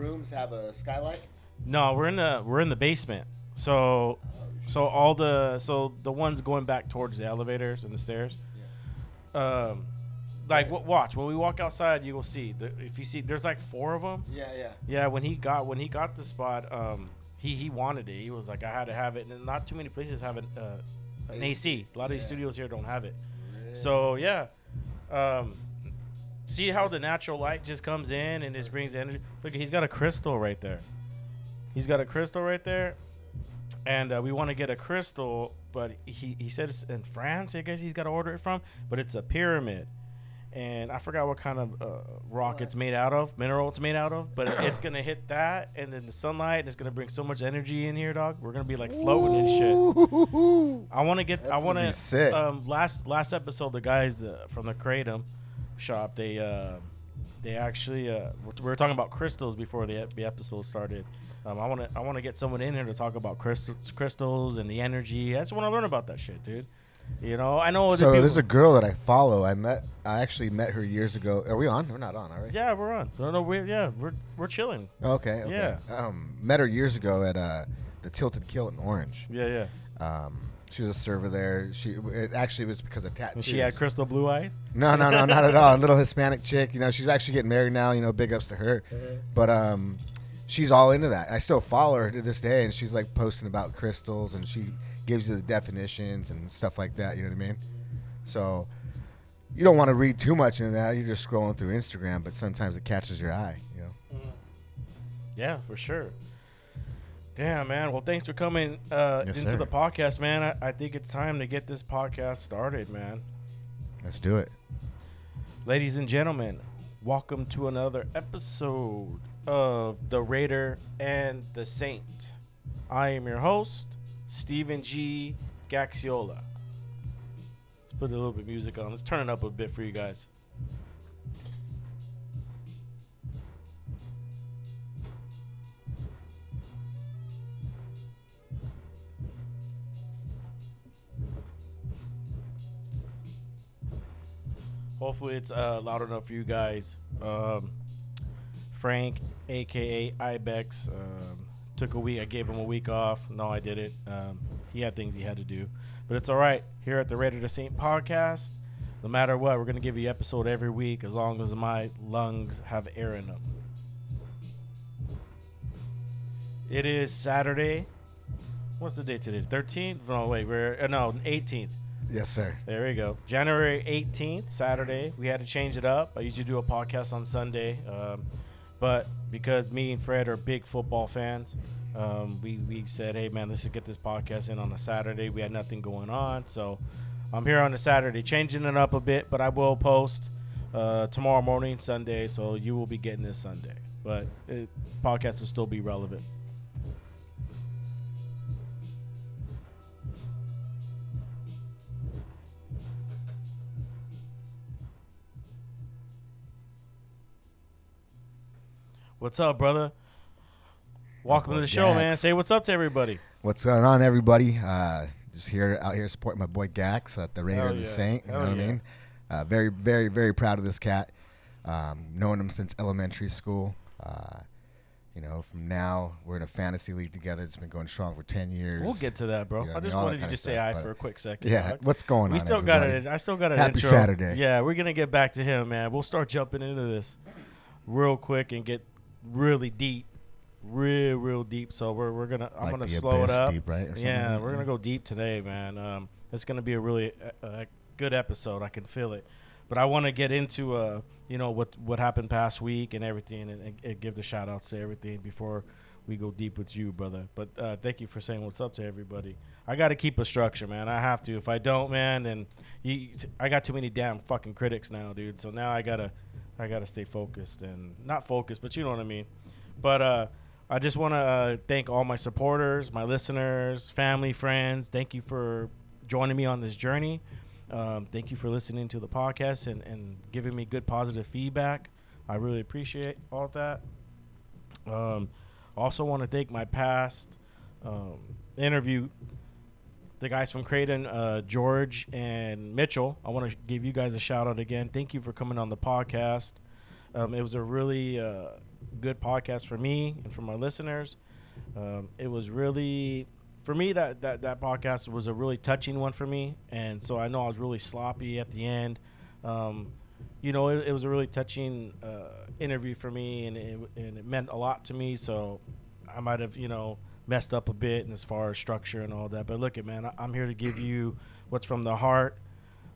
rooms have a skylight? No, we're in the we're in the basement. So so all the so the ones going back towards the elevators and the stairs. Um, like w- watch when we walk outside, you will see. The, if you see, there's like four of them. Yeah, yeah. Yeah, when he got when he got the spot, um, he he wanted it. He was like, I had to have it, and not too many places have an uh, an AC. A lot of these studios here don't have it. So yeah, um, see how the natural light just comes in and just brings energy. Look, he's got a crystal right there. He's got a crystal right there, and uh, we want to get a crystal, but he he said it's in France. I guess he's got to order it from, but it's a pyramid. And I forgot what kind of uh, rock it's made out of, mineral it's made out of, but it's gonna hit that, and then the sunlight is gonna bring so much energy in here, dog. We're gonna be like floating and shit. I want to get. I want to. Um, last last episode, the guys uh, from the Kratom shop, they uh, they actually uh, we were talking about crystals before the, the episode started. Um, I want to I want to get someone in here to talk about crystals, crystals and the energy. I just want to learn about that shit, dude. You know, I know. So there's a girl that I follow. I met. I actually met her years ago. Are we on? We're not on, are we? Yeah, we're on. No, no, we yeah, we're we're chilling. Okay. okay. Yeah. Um, met her years ago at uh, the Tilted Kilt in Orange. Yeah, yeah. Um, she was a server there. She it actually was because of And tattoos. she had crystal blue eyes. No, no, no, not at all. A little Hispanic chick. You know, she's actually getting married now. You know, big ups to her. But um, she's all into that. I still follow her to this day, and she's like posting about crystals, and she gives you the definitions and stuff like that. You know what I mean? So you don't want to read too much into that. You're just scrolling through Instagram, but sometimes it catches your eye. You know. Yeah, for sure. Damn, man. Well, thanks for coming uh, Yes, into sir. the podcast, man. I, I think it's time to get this podcast started, man. Let's do it. Ladies and gentlemen, welcome to another episode of The Raider and the Saint. I am your host, Steven G. Gaxiola. Let's put a little bit of music on. Let's turn it up a bit for you guys. Hopefully, it's uh, loud enough for you guys. Um, Frank, aka Ibex, um, took a week. I gave him a week off. No, I did it. Um, he had things he had to do, but it's all right. Here at the Raider to Saint podcast, no matter what, we're gonna give you episode every week as long as my lungs have air in them. It is Saturday. What's the date today? Thirteenth? No, wait. We're uh, no eighteenth. Yes, sir. There we go. January 18th, Saturday. We had to change it up. I usually do a podcast on Sunday. Um, but because me and Fred are big football fans, um, we, we said, hey, man, let's get this podcast in on a Saturday. We had nothing going on. So I'm here on a Saturday, changing it up a bit, but I will post uh, tomorrow morning, Sunday. So you will be getting this Sunday. But it, podcast will still be relevant. What's up, brother? Welcome to the show, man. Say what's up to everybody. What's going on, everybody? Uh, just here out here supporting my boy Gax at the Raider Hell and the yeah. Saint. You Hell know what yeah. I mean? Uh, very, very, very proud of this cat. Um, knowing him since elementary school. Uh, you know, from now we're in a fantasy league together. It's been going strong for ten years. We'll get to that, bro. You know, I I mean, just wanted you to say stuff, hi for a quick second. Yeah, dog. what's going on? we still got it. I still got an Happy intro. Saturday. Yeah, we're gonna get back to him, man. We'll start jumping into this real quick and get really deep, real, real deep. So we're we're gonna I'm Like gonna slow it up. deep, right, yeah, like we're gonna go deep today, man. Um, it's gonna be a really uh, uh, good episode. I can feel it. But I want to get into uh, you know what what happened past week and everything, and, and, and give the shout outs to everything before we go deep with you, brother. But uh, thank you for saying what's up to everybody. I got to keep a structure, man. I have to. If I don't, man, then you, I got too many damn fucking critics now, dude. So now I gotta, I gotta stay focused and not focused, but you know what I mean. But uh, I just want to uh, thank all my supporters, my listeners, family, friends. Thank you for joining me on this journey. Um, thank you for listening to the podcast and, and giving me good positive feedback. I really appreciate all that. Um, also want to thank my past um, interview, the guys from Kratom, uh, George and Mitchell. I want to give you guys a shout out again. Thank you for coming on the podcast. Um, it was a really uh, good podcast for me and for my listeners. Um, it was really for me that, that that podcast was a really touching one for me, and so I know I was really sloppy at the end. Um, you know, it, it, was a really touching uh, interview for me, and it, and it meant a lot to me. So I might have, you know, messed up a bit and as far as structure and all that. But look, at man, I, I'm here to give you what's from the heart.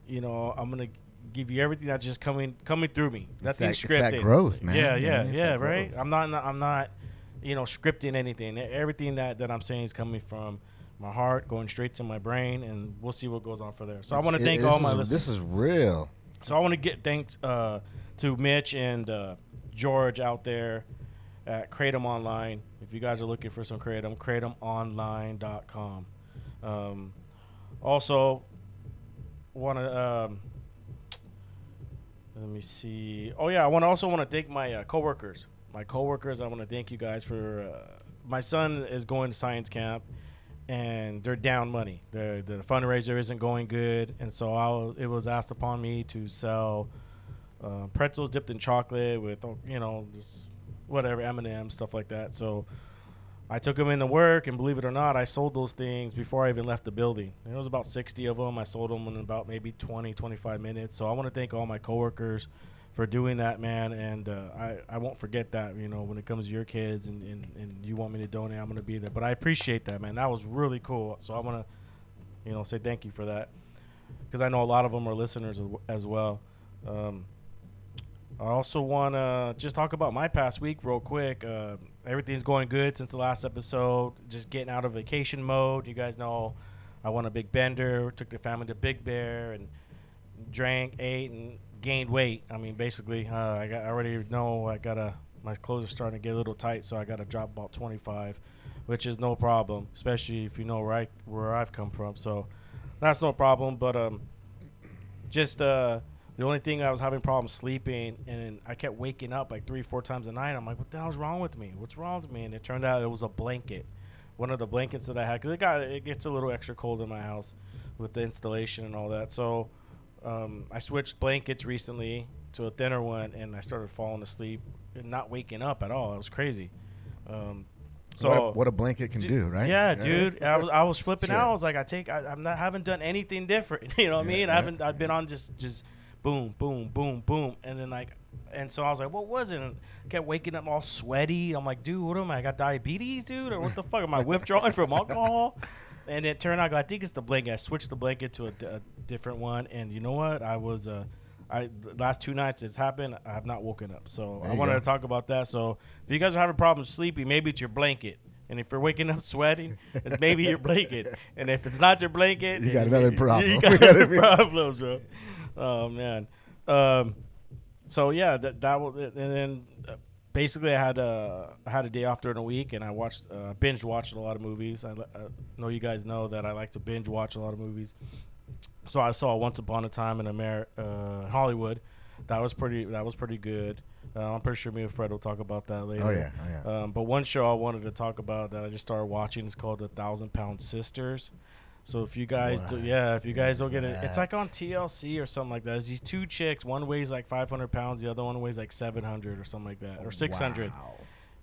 You know, I'm gonna give you everything that's just coming coming through me. That's that, scripted. that growth, man. Yeah, yeah, yeah. yeah right. I'm not. I'm not. You know, scripting anything. Everything that that I'm saying is coming from my heart, going straight to my brain, and we'll see what goes on for there. So it's, I want to thank all my listeners. This is real. So I want to get thanks uh, to Mitch and uh, George out there at Kratom Online. If you guys are looking for some Kratom, kratomonline.com. Um, also, want to um, let me see. Oh yeah, I want to also want to thank my uh, coworkers. My coworkers, I want to thank you guys for. Uh, my son is going to science camp, and they're down money. The the fundraiser isn't going good, and so I it was asked upon me to sell uh, pretzels dipped in chocolate with you know just whatever M and M stuff like that. So I took them into work, and believe it or not, I sold those things before I even left the building. There was about 60 of them. I sold them in about maybe 20, 25 minutes. So I want to thank all my coworkers for doing that, man. And uh, I, I won't forget that, you know, when it comes to your kids and, and, and you want me to donate, I'm going to be there. But I appreciate that, man. That was really cool. So I want to, you know, say thank you for that because I know a lot of them are listeners as well. Um, I also want to just talk about my past week real quick. Uh, everything's going good since the last episode. Just getting out of vacation mode. You guys know I won a big bender. Took the family to Big Bear and drank, ate, and gained weight. I mean, basically, uh, I, got, I already know I gotta. My clothes are starting to get a little tight, so I gotta drop about 25, which is no problem, especially if you know where I where I've come from. So that's no problem. But um, just uh the only thing I was having problems sleeping, and I kept waking up like three, four times a night. I'm like, what the hell's wrong with me? What's wrong with me? And it turned out it was a blanket, one of the blankets that I had, because it got it gets a little extra cold in my house with the installation and all that. So um, I switched blankets recently to a thinner one, and I started falling asleep and not waking up at all. It was crazy. Um, so what a, what a, blanket can do, right? Yeah, dude. I was I was flipping out. I was like, I take I, am not haven't done anything different. You know what yeah, I mean? I haven't I've been on just just boom, boom, boom, boom, and then like, and so I was like, what was it? And I kept waking up all sweaty. I'm like, dude, what am I? I got diabetes, dude, or what the fuck? Am I withdrawing from alcohol? And it turned out, I think it's the blanket. I switched the blanket to a, a different one, and you know what? I was uh, I last two nights it's happened. I have not woken up, so I wanted go. to talk about that. So if you guys are having problems sleeping, maybe it's your blanket. And if you're waking up sweating, it's maybe your blanket. And if it's not your blanket, you got another problem. You got other problems, bro. Oh man. Um, so yeah, that that was, and then uh, basically I had a I had a day off during the week, and I watched uh, binge watched a lot of movies. I, I, know you guys know that I like to binge watch a lot of movies. So I saw Once Upon a Time in Amer- uh, Hollywood. That was pretty. That was pretty good. Uh, I'm pretty sure me and Fred will talk about that later. Oh yeah, oh yeah. Um, but one show I wanted to talk about that I just started watching is called The Thousand Pound Sisters. So if you guys, do, yeah, if you guys don't get it, it's like on TLC or something like that. It's these two chicks. One weighs like 500 pounds. The other one weighs like 700 or something like that, or 600. Wow.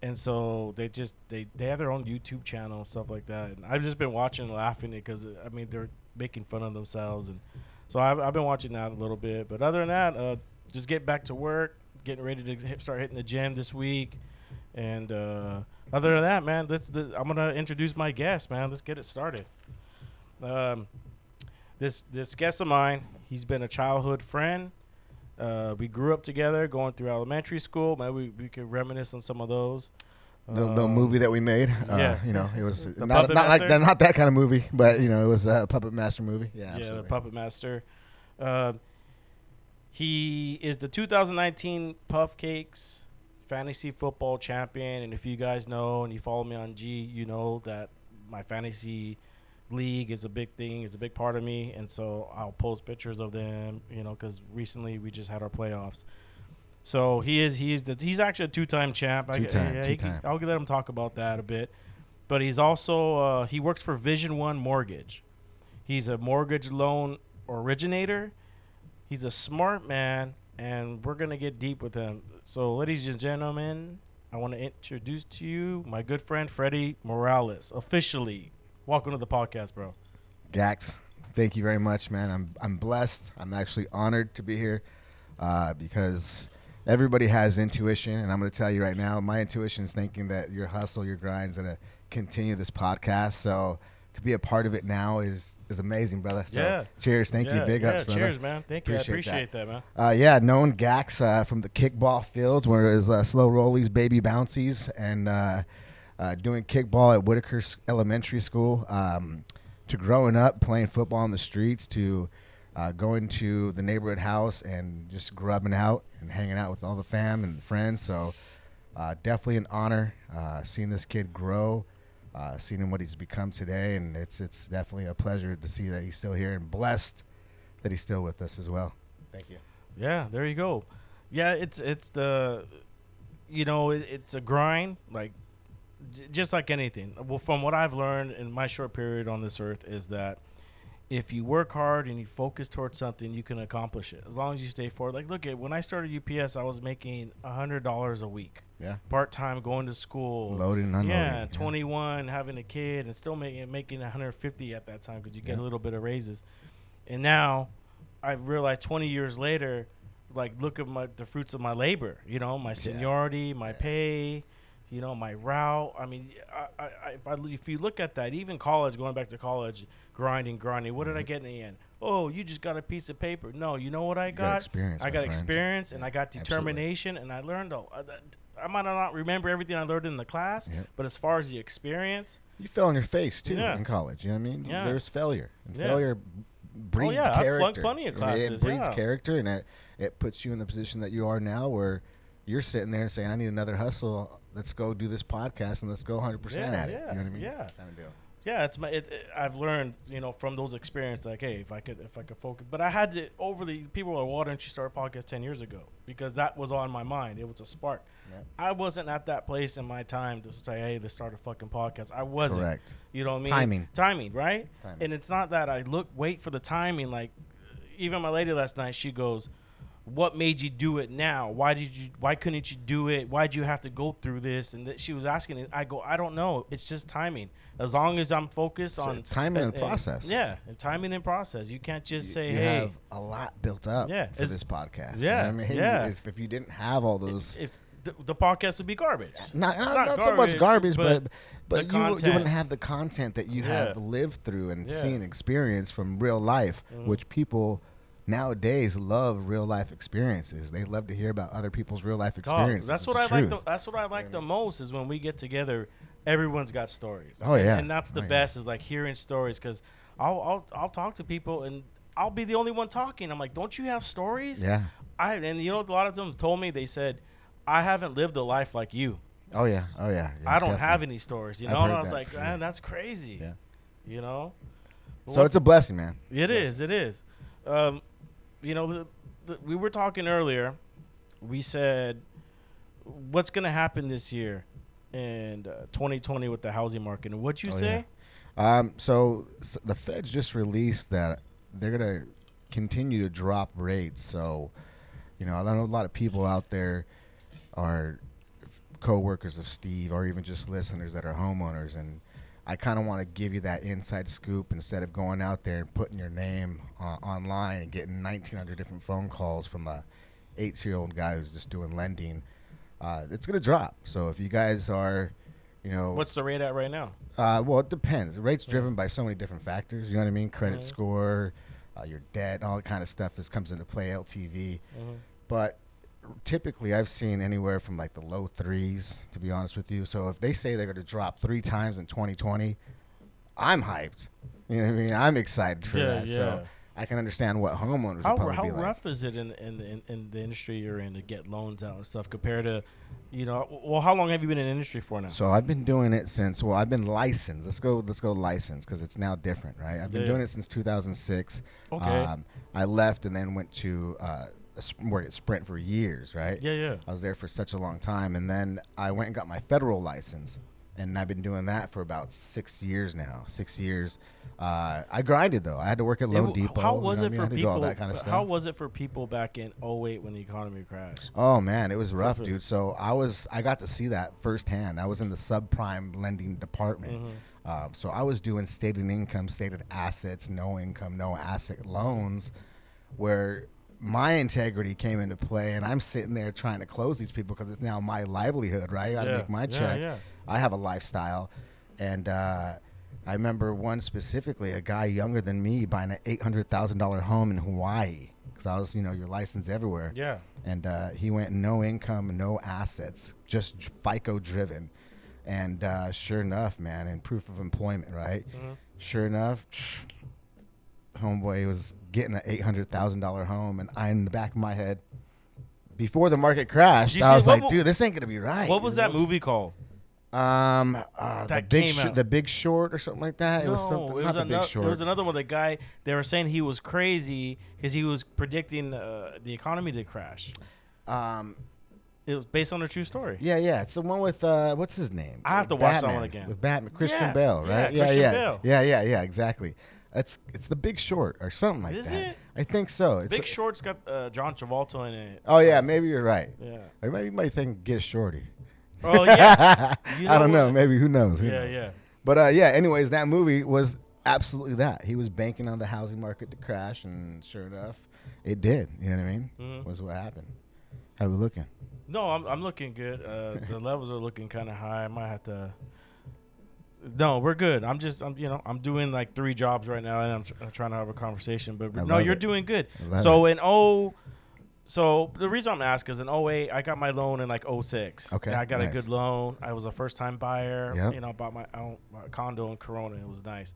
And so they just they they have their own YouTube channel and stuff like that. And I've just been watching, and laughing it because I mean they're making fun of themselves, and so I've, I've been watching that a little bit. But other than that, uh, just get back to work, getting ready to hit, start hitting the gym this week. And uh, other than that, man, let's. The, I'm gonna introduce my guest, man. Let's get it started. Um, this this guest of mine, he's been a childhood friend. Uh, we grew up together, going through elementary school. Maybe we, we could reminisce on some of those. The, the um, movie that we made, uh, yeah, you know, it was not, not like that, not that kind of movie, but you know, it was a Puppet Master movie. Yeah, yeah, absolutely. the Puppet Master. Uh, he is the 2019 Puff Cakes fantasy football champion, and if you guys know and you follow me on G, you know that my fantasy league is a big thing, is a big part of me, and so I'll post pictures of them, you know, because recently we just had our playoffs. So he is he's the he's actually a two time champ. Two time, yeah, two time. I'll let him talk about that a bit, but he's also uh, he works for Vision One Mortgage. He's a mortgage loan originator. He's a smart man, and we're gonna get deep with him. So, ladies and gentlemen, I want to introduce to you my good friend Freddy Morales. Officially, welcome to the podcast, bro. Gax, thank you very much, man. I'm I'm blessed. I'm actually honored to be here uh, because everybody has intuition, and I'm going to tell you right now, my intuition is thinking that your hustle, your grind's going to continue this podcast. So to be a part of it now is is amazing, brother. So Yeah. cheers, thank you, big yeah, ups, brother. Cheers, man. Thank you. I Appreciate appreciate that, man. Uh, yeah, known Gax uh, from the kickball fields, where it was uh, slow rollies, baby bouncies, and uh, doing kickball at Whitaker Elementary School. Um, to growing up playing football on the streets, to uh, going to the neighborhood house and just grubbing out and hanging out with all the fam and friends. So uh, definitely an honor uh, seeing this kid grow. Uh, seeing him what he's become today, and it's it's definitely a pleasure to see that he's still here and blessed that he's still with us as well. Thank you. Yeah, there you go. Yeah, it's it's the, you know, it, it's a grind, like, j- just like anything. Well, from what I've learned in my short period on this earth is that if you work hard and you focus towards something, you can accomplish it as long as you stay forward. Like, look at when I started UPS, I was making a hundred dollars a week, Yeah. part time, going to school. Loading unloading. Yeah, 21, having a kid, and still making making 150 at that time because you get Yeah. a little bit of raises. And now, I've realized 20 years later, like look at my the fruits of my labor. You know, my seniority, my pay, you know, my route. I mean, I, I, I- if I if you look at that, even college, going back to college, grinding, grinding. What did Mm-hmm. I get in the end? Oh, you just got a piece of paper. No, you know what I got got? experience, I got friend. experience, and Yeah, I got absolutely. determination, and I learned. all i might not remember everything I learned in the class, Yep. but as far as the experience, You fell on your face too Yeah. in college. You know what I mean? Yeah. There's failure. And Yeah. failure breeds oh, yeah, character. flunked plenty of I mean, classes, It breeds yeah. character, and it it puts you in the position that you are now, where you're sitting there and saying, "I need another hustle. Let's go do this podcast and let's go 100 percent Yeah, at it." yeah, you know what I mean? yeah. Kind of deal. yeah, it's my. It, it- I've learned, you know, from those experiences, like, hey, if I could, if I could focus, but I had to over the people are, why don't you start a podcast ten years ago? Because that was on my mind. It was a spark. Yep. I wasn't at that place in my time to say, hey, let's start a fucking podcast. I wasn't. Correct. You know what I mean? Timing. Timing, right? Timing. And it's not that I look wait for the timing. Like even my lady last night, she goes, "What made you do it now? Why did you? Why couldn't you do it? Why'd you have to go through this?" And that she was asking, it. I go, "I don't know. It's just timing. As long as I'm focused So on timing and process. Yeah, and timing and process. You can't just You- say, you "Hey." have a lot built up Yeah, for this podcast. yeah, you know what I mean? yeah. If, if you didn't have all those, if the, the podcast would be garbage. not, not, not not so much garbage, garbage, but but but, you, you wouldn't have the content that you have lived through and Yeah. seen, experienced from real life, Mhm. which people nowadays love real life experiences. They love to hear about other people's real life experiences. that's what the I like. The, that's what I like the most is when we get together. Everyone's got stories. Oh, yeah. and that's the Oh, yeah. best is like hearing stories because I'll, I'll I'll talk to people and I'll be the only one talking. I'm like, don't you have stories? yeah. I and you know a lot of them told me they said, I haven't lived a life like you. Oh yeah. Oh yeah. yeah I don't have any stories. You know, and I was like, for sure. man, that's crazy. Yeah. You know. So it's a blessing, man. It is. It is. Um, you know, the, the, we were talking earlier. We said, what's going to happen this year in uh, 2020 with the housing market? And what you Oh, say? Um, so, s the Feds just released that they're gonna continue to drop rates. So, you know, I know a lot of people out there are co-workers of Steve, or even just listeners that are homeowners, and I kind of want to give you that inside scoop instead of going out there and putting your name uh, online and getting 1,900 different phone calls from a eight-year-old guy who's just doing lending. Uh, it's gonna drop. So if you guys are, you know, What's the rate at right now? uh, well, it depends. The rate's driven by so many different factors. You know what I mean? Credit Mhm. score, uh, your debt, all that kind of stuff. This comes into play. LTV, Mm-hmm. but typically I've seen anywhere from like the low threes. To be honest with you, so if they say they're going to drop three times in 2020, I'm hyped. You know what I mean? I'm excited for Yeah, that. yeah. So I can understand what homeowners How, how be like. rough is it in, in, in, in the industry you're in to get loans out and stuff compared to, you know, well, how long have you been in the industry for now? So I've been doing it since well, I've been licensed. Let's go. Let's go licensed because it's now different, right? I've been Yeah. doing it since 2006. Okay. Um, I left and then went to uh, work at Sprint for years, right? yeah, yeah. I was there for such a long time, and then I went and got my federal license. and I've been doing that for about six years now. Six years. Uh, I grinded though. I had to work at Loan Depot. How you was know it I mean? For had to do people? that kind of How was it for people back in 08 when the economy crashed? Oh man, it was rough, for- dude. So I was I got to see that firsthand. I was in the subprime lending department. Mm-hmm. Um, so I was doing stated income, stated assets, no income, no asset loans, where my integrity came into play, and I'm sitting there trying to close these people because it's now my livelihood, right? I got to Yeah, make my check. yeah. I have a lifestyle, and uh, I remember one specifically, a guy younger than me buying an eight hundred thousand dollar home in Hawaii because I was, you know, you're licensed everywhere Yeah. and uh, he went no income, no assets, just FICO driven. And uh, sure enough, man, and proof of employment, right? Mhm. Sure enough, homeboy was getting an eight hundred thousand dollar home, and I in the back of my head, before the market crashed, I was like, dude, this ain't gonna be right. What was that movie called? Um, uh, the That big, came Sh- out? the Big Short or something like that. it was something. it was not the Big Short. It was another one. The guy they were saying he was crazy because he was predicting uh, the economy to crash. um, It was based on a true story. yeah, yeah, it's the one with uh, what's his name? I have to watch that one Batman, again. with Batman, Christian Yeah, Bale, yeah, right? Yeah, Christian yeah, Bale. yeah, yeah, yeah, exactly. It's it's the Big Short or something like Is that. it? I think so. It's Big Short's got uh, John Travolta in it. Oh yeah, maybe you're right. Yeah. Or maybe you might think Get Shorty. Oh yeah. You I don't know know. what? Maybe who knows? Who yeah, knows? yeah. But uh, yeah. Anyways, that movie was absolutely that. He was banking on the housing market to crash, and sure enough, it did. You know what I mean? Mhm. Was what happened. How we looking? No, I'm I'm looking good. Uh, the levels are looking kind of high. I might have to. No, we're good. I'm just I'm you know I'm doing like three jobs right now, and I'm, tr- I'm trying to have a conversation. But I no, love you're it. doing good. I love So in oh, so the reason I'm asking is in 08, I got my loan in like 06. Okay, And I got nice. a good loan. I was a first time buyer. Yep. You know, bought my own my condo in Corona. It was nice.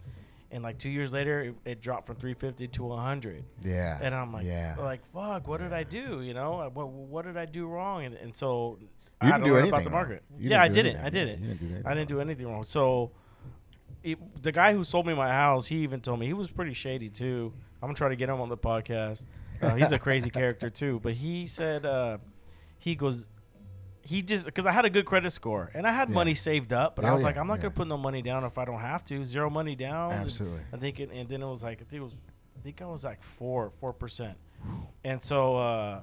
And like two years later, it, it dropped from 350 to 100. Yeah. And I'm like, yeah. like fuck, what did I do? You know, what what did I do wrong? And, and so You had didn't do anything about the market. Yeah, I didn't. I didn't. You didn't I didn't do anything wrong. So it, the guy who sold me my house, he even told me he was pretty shady too. I'm gonna try to get him on the podcast. Uh, he's a crazy character too. But he said uh, he goes. He just because I had a good credit score and I had Yeah. money saved up, but I Oh, was like, I'm not yeah. gonna put no money down if I don't have to. Zero money down. Absolutely. I think, it, and then it was like I think it was, I think I was like four, four percent, and so, uh,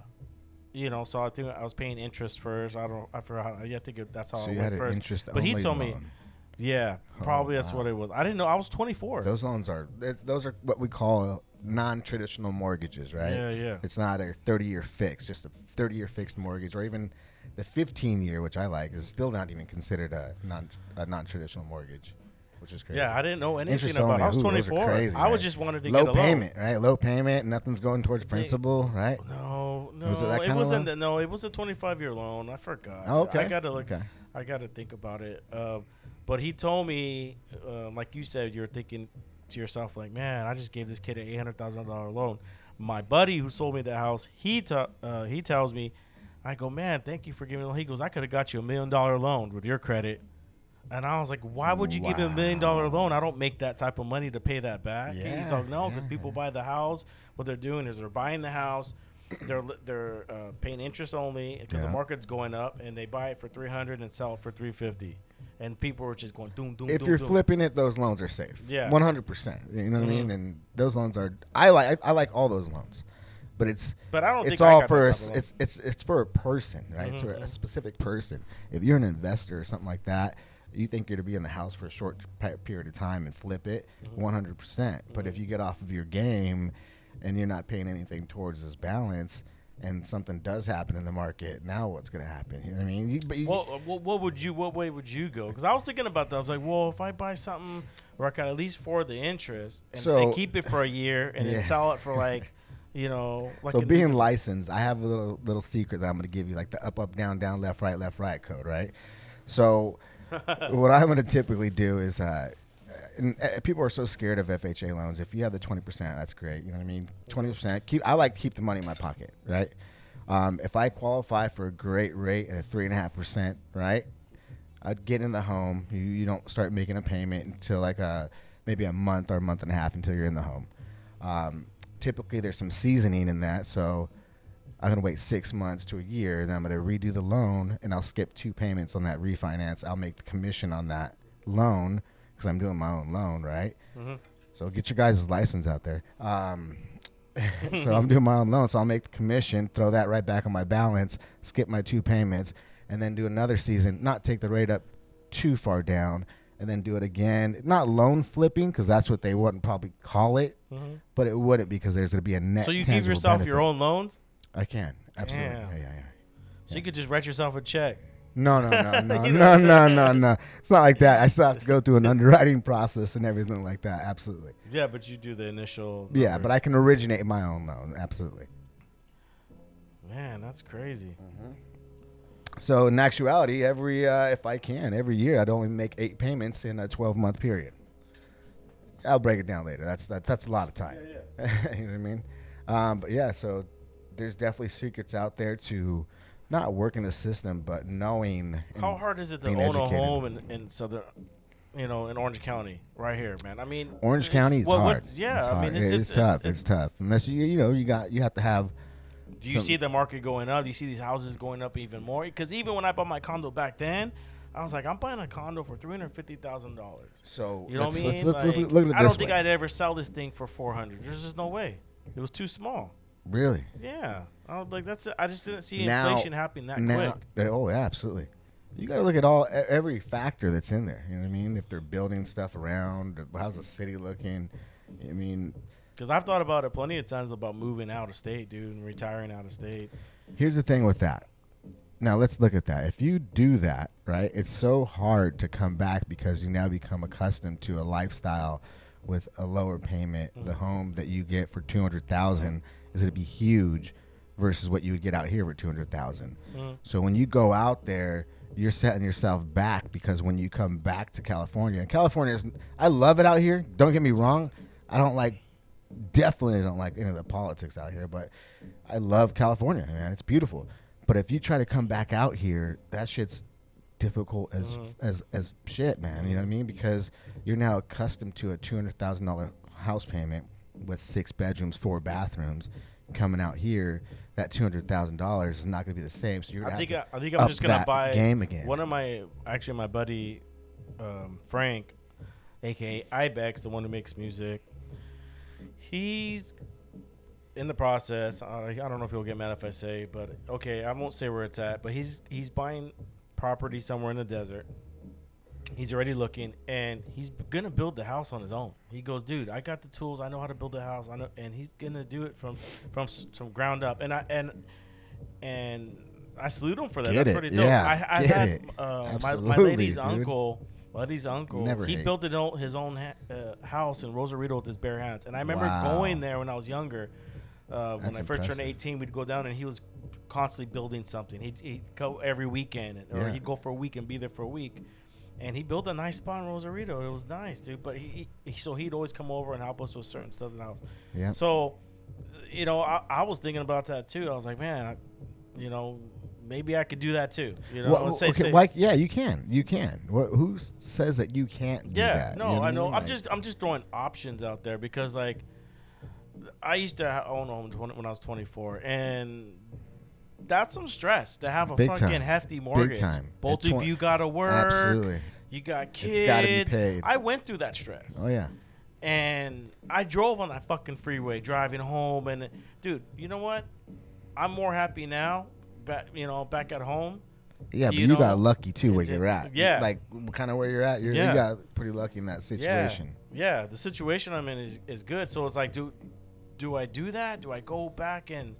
you know, so I think I was paying interest first. I don't, I forgot. How, yeah, I think it, that's how So it you went had an first. interest But he told me- loan. Yeah, Oh, probably that's wow. what it was. I didn't know. I was 24. Those loans are it's, those are what we call non-traditional mortgages, right? Yeah, yeah. It's not a 30-year fix, just a 30-year fixed mortgage, or even the 15-year, which I like, is still not even considered a non a non-traditional mortgage, which is crazy. Yeah, I didn't know anything about. only. I was Ooh, those are 24. crazy, I was right? just wanted to low get a loan. payment, right? Low payment, nothing's going towards principal, right? No, no, Was it that it wasn't. loan? No, it was a 25 year loan. I forgot. Oh, okay. I gotta look. Okay. I gotta think about it. Uh, but he told me, uh, like you said, you're thinking to yourself, like, man, I just gave this kid an eight hundred thousand dollar loan. My buddy who sold me the house, he t- uh, he tells me, I go, man, thank you for giving. me He goes, I could have got you a million dollar loan with your credit. And I was like, why would you give me a million dollar loan? I don't make that type of money to pay that back. He's like, no, because yeah, people buy the house. What they're doing is they're buying the house. They're they're uh, paying interest only because the market's going up, and they buy it for three hundred and sell it for three fifty. And people are just going doom doom. If doom, you're doom. flipping it, those loans are safe. Yeah. one hundred percent. You know what Mhm. I mean? And those loans are. I like. I, I like all those loans, but it's but I don't it's all for a, type s- of loan. it's it's it's for a person, right? It's for a specific person. If you're an investor or something like that, you think you're to be in the house for a short period of time and flip it, Mm-hmm. one hundred percent. But if you get off of your game and you're not paying anything towards this balance, and something does happen in the market, now what's going to happen? You know what I mean? You, but you, Well, what, what would you? What way would you go? Because I was thinking about that. I was like, well, if I buy something where I can at least forward the interest and, So- and keep it for a year and Yeah. then sell it for like, you know, like so being licensed, I have a little little secret that I'm going to give you, like the up, up, down, down, left, right, left, right code, right? So what I'm going to typically do is, uh, and, uh, people are so scared of FHA loans. If you have the 20%, that's great. You know what I mean? 20%. Keep. I like to keep the money in my pocket, right? Um, if I qualify for a great rate and a three and a half percent, right? I'd get in the home. You, you don't start making a payment until like a maybe a month or a month and a half until you're in the home. Um, typically, there's some seasoning in that, so I'm gonna wait six months to a year, then I'm gonna redo the loan, and I'll skip two payments on that refinance. I'll make the commission on that loan because I'm doing my own loan, right? Mm-hmm. So get your guys' license out there. Um, so I'm doing my own loan, so I'll make the commission, throw that right back on my balance, skip my two payments, and then do another season. Not take the rate up too far down, and then do it again. Not loan flipping because that's what they wouldn't probably call it, Mm-hmm. but it wouldn't because there's gonna be a net. So you give yourself your own loans, I can absolutely. Damn. Yeah, yeah, yeah. so you could just write yourself a check. No, no, no, no, no, no, no, no. It's not like that. I still have to go through an underwriting process and everything like that. Absolutely. Yeah, but you do the initial. Yeah, but I can originate my own loan. Absolutely. Man, that's crazy. So in actuality, every uh, if I can, every year I'd only make eight payments in a 12 month period. I'll break it down later. That's that, that's a lot of time. Yeah, yeah. you know what I mean? Um, but yeah, so there's definitely secrets out there to not working the system, but knowing. How hard is it to own a home in, in southern, you know, in Orange County, right here, man? I mean, Orange County is what- hard. yeah, It's I mean, it's, It- it's, tough. it's- It's, tough. Unless you you know you got you have to have. Do you some- see the market going up? Do you see these houses going up even more? Because even when I bought my condo back then, I was like, I'm buying a condo for three hundred fifty thousand dollars. So You know let's, what I mean? let's, let's, Like, look at I don't think. I'd ever sell this thing for four hundred. There's just no way. It was too small. Really. Yeah, I was like, that's. I just didn't see Now- inflation happening that now, quick. oh, yeah, absolutely. You got to look at all every factor that's in there. You know what I mean? If they're building stuff around, how's the city looking? I mean, Because I've thought about it plenty of times about moving out of state, dude, and retiring out of state. here's the thing with that. Now let's look at that. If you do that, right, it's so hard to come back because you now become accustomed to a lifestyle with a lower payment. The mm-hmm. home that you get for two hundred thousand is going to be huge versus what you would get out here for two hundred thousand. Mhm. So when you go out there, you're setting yourself back because when you come back to California, and California is, I love it out here. Don't get me wrong. I don't like, definitely don't like any of the politics out here, but I love California, man. It's beautiful. But if you try to come back out here, that shit's difficult as Mhm. as as shit, man. You know what I mean? Because you're now accustomed to a two hundred thousand dollar house payment with six bedrooms, four bathrooms. Coming out here, that two hundred thousand dollars is not going to be the same. So you're gonna think I, I think I'm just gonna that buy game again. One of my actually my buddy um, Frank, aka Ibex, the one who makes music. He's in the process. Uh, I don't know if he'll get mad if I say, but okay, I won't say where it's at. But he's he's buying property somewhere in the desert. He's already looking, and he's gonna build the house on his own. He goes, dude, I got the tools. I know how to build a house. I know, and he's gonna do it from from from ground up. And I and and I salute him for that. Get That's it. pretty dope. Yeah, I, I had. Uh, my, my lady's dude. uncle. Lady's uncle. Never he hate. built it own, his own ha- uh, house in Rosarito with his bare hands. And I remember Wow. going there when I was younger. Uh, when I first turned 18, we'd go down and he was constantly building something. He'd, he'd go every weekend, or Yeah. he'd go for a week and be there for a week. And he built a nice spot in Rosarito. It was nice, dude. But he, he so he'd always come over and help us with certain stuff in the house. Yeah. So, you know, I, I was thinking about that too. I was like, man, I, you know, maybe I could do that too. You know, Well, say, okay, say- why- yeah, you can. You can. What, who says that you can't do yeah, that? no, You what I know. I'm Like, just, I'm just throwing options out there because, like, I used to own a home when I was 24, and that's some stress to have a Big fucking time. hefty mortgage. time. Both At of twen- you gotta work. Absolutely. You got kids. It's gotta be paid. I went through that stress. Oh yeah. and I drove on that fucking freeway driving home and dude, you know what? I'm more happy now, back you know, back at home. Yeah, but You got lucky too where it- you're at. yeah. Like kind of where you're at. You're, Yeah. You got pretty lucky in that situation. Yeah, yeah, the situation I'm in is, is good. So it's like, do do I do that? Do I go back and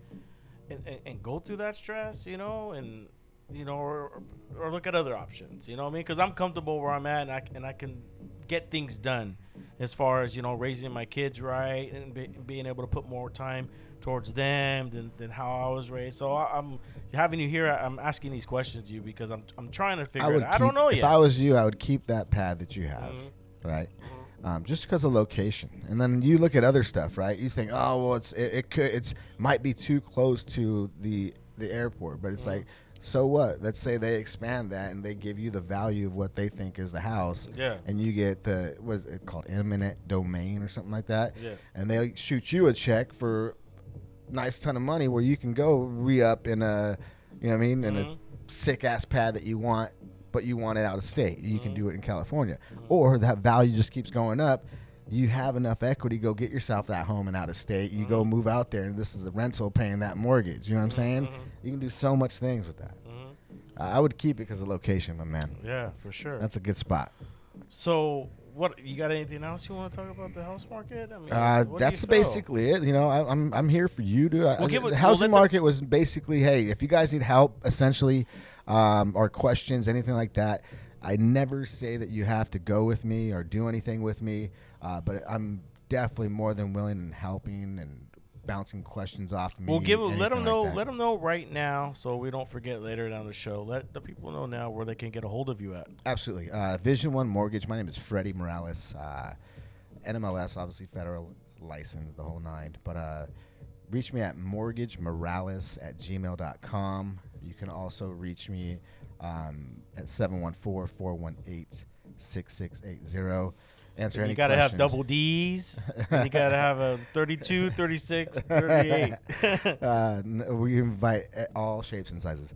and, and, and go through that stress, you know, and you know, or, or look at other options, you know what I mean? Because I'm comfortable where I'm at, and I, and I can get things done as far as you know, raising my kids right and be, being able to put more time towards them than, than how I was raised. So I, I'm having you here. I'm asking these questions to you because I'm I'm trying to figure I it out. I don't keep- know if yet. I was you, I would keep that pad that you have, Mhm. right? Um, just because of location, and then you look at other stuff, right? You think, oh well, it's it, it could it's might be too close to the the airport, but it's Mhm. like, so what? Let's say they expand that and they give you the value of what they think is the house, Yeah. and you get the what is it called eminent domain or something like that, Yeah. and they shoot you a check for nice ton of money where you can go re up in a, you know what I mean, in Mhm. a sick ass pad that you want, but you want it out of state. You can Mhm. do it in California, or that value just keeps going up. You have enough equity, go get yourself that home and out of state. You go Mhm. move out there, and this is the rental paying that mortgage. You know what I'm saying? Mhm. You can do so much things with that. Uh, I would keep it because of location, my man. Yeah, for sure. That's a good spot. so, what you got? Anything else you want to talk about the house market? I mean, Uh, what do you that's feel? basically it. You know, I, I'm I'm here for you, dude. I- Well, give the well, housing let the- market was basically, hey, if you guys need help, essentially, um, or questions, anything like that, I never say that you have to go with me or do anything with me, uh, but I'm definitely more than willing and helping and bouncing questions off me. Well, give let them know. let them know right now, so we don't forget later down the show. Let the people know now where they can get a hold of you at. Absolutely. Uh, Vision One Mortgage. My name is Freddy Morales. Uh, NMLS, obviously federal license, the whole nine. But uh, reach me at mortgagemorales at gmail.com. You can also reach me um, at 714 418 6680. Answer And any you got to have double D's. you got to have a 32, 36, 38. uh, n- we invite all shapes and sizes.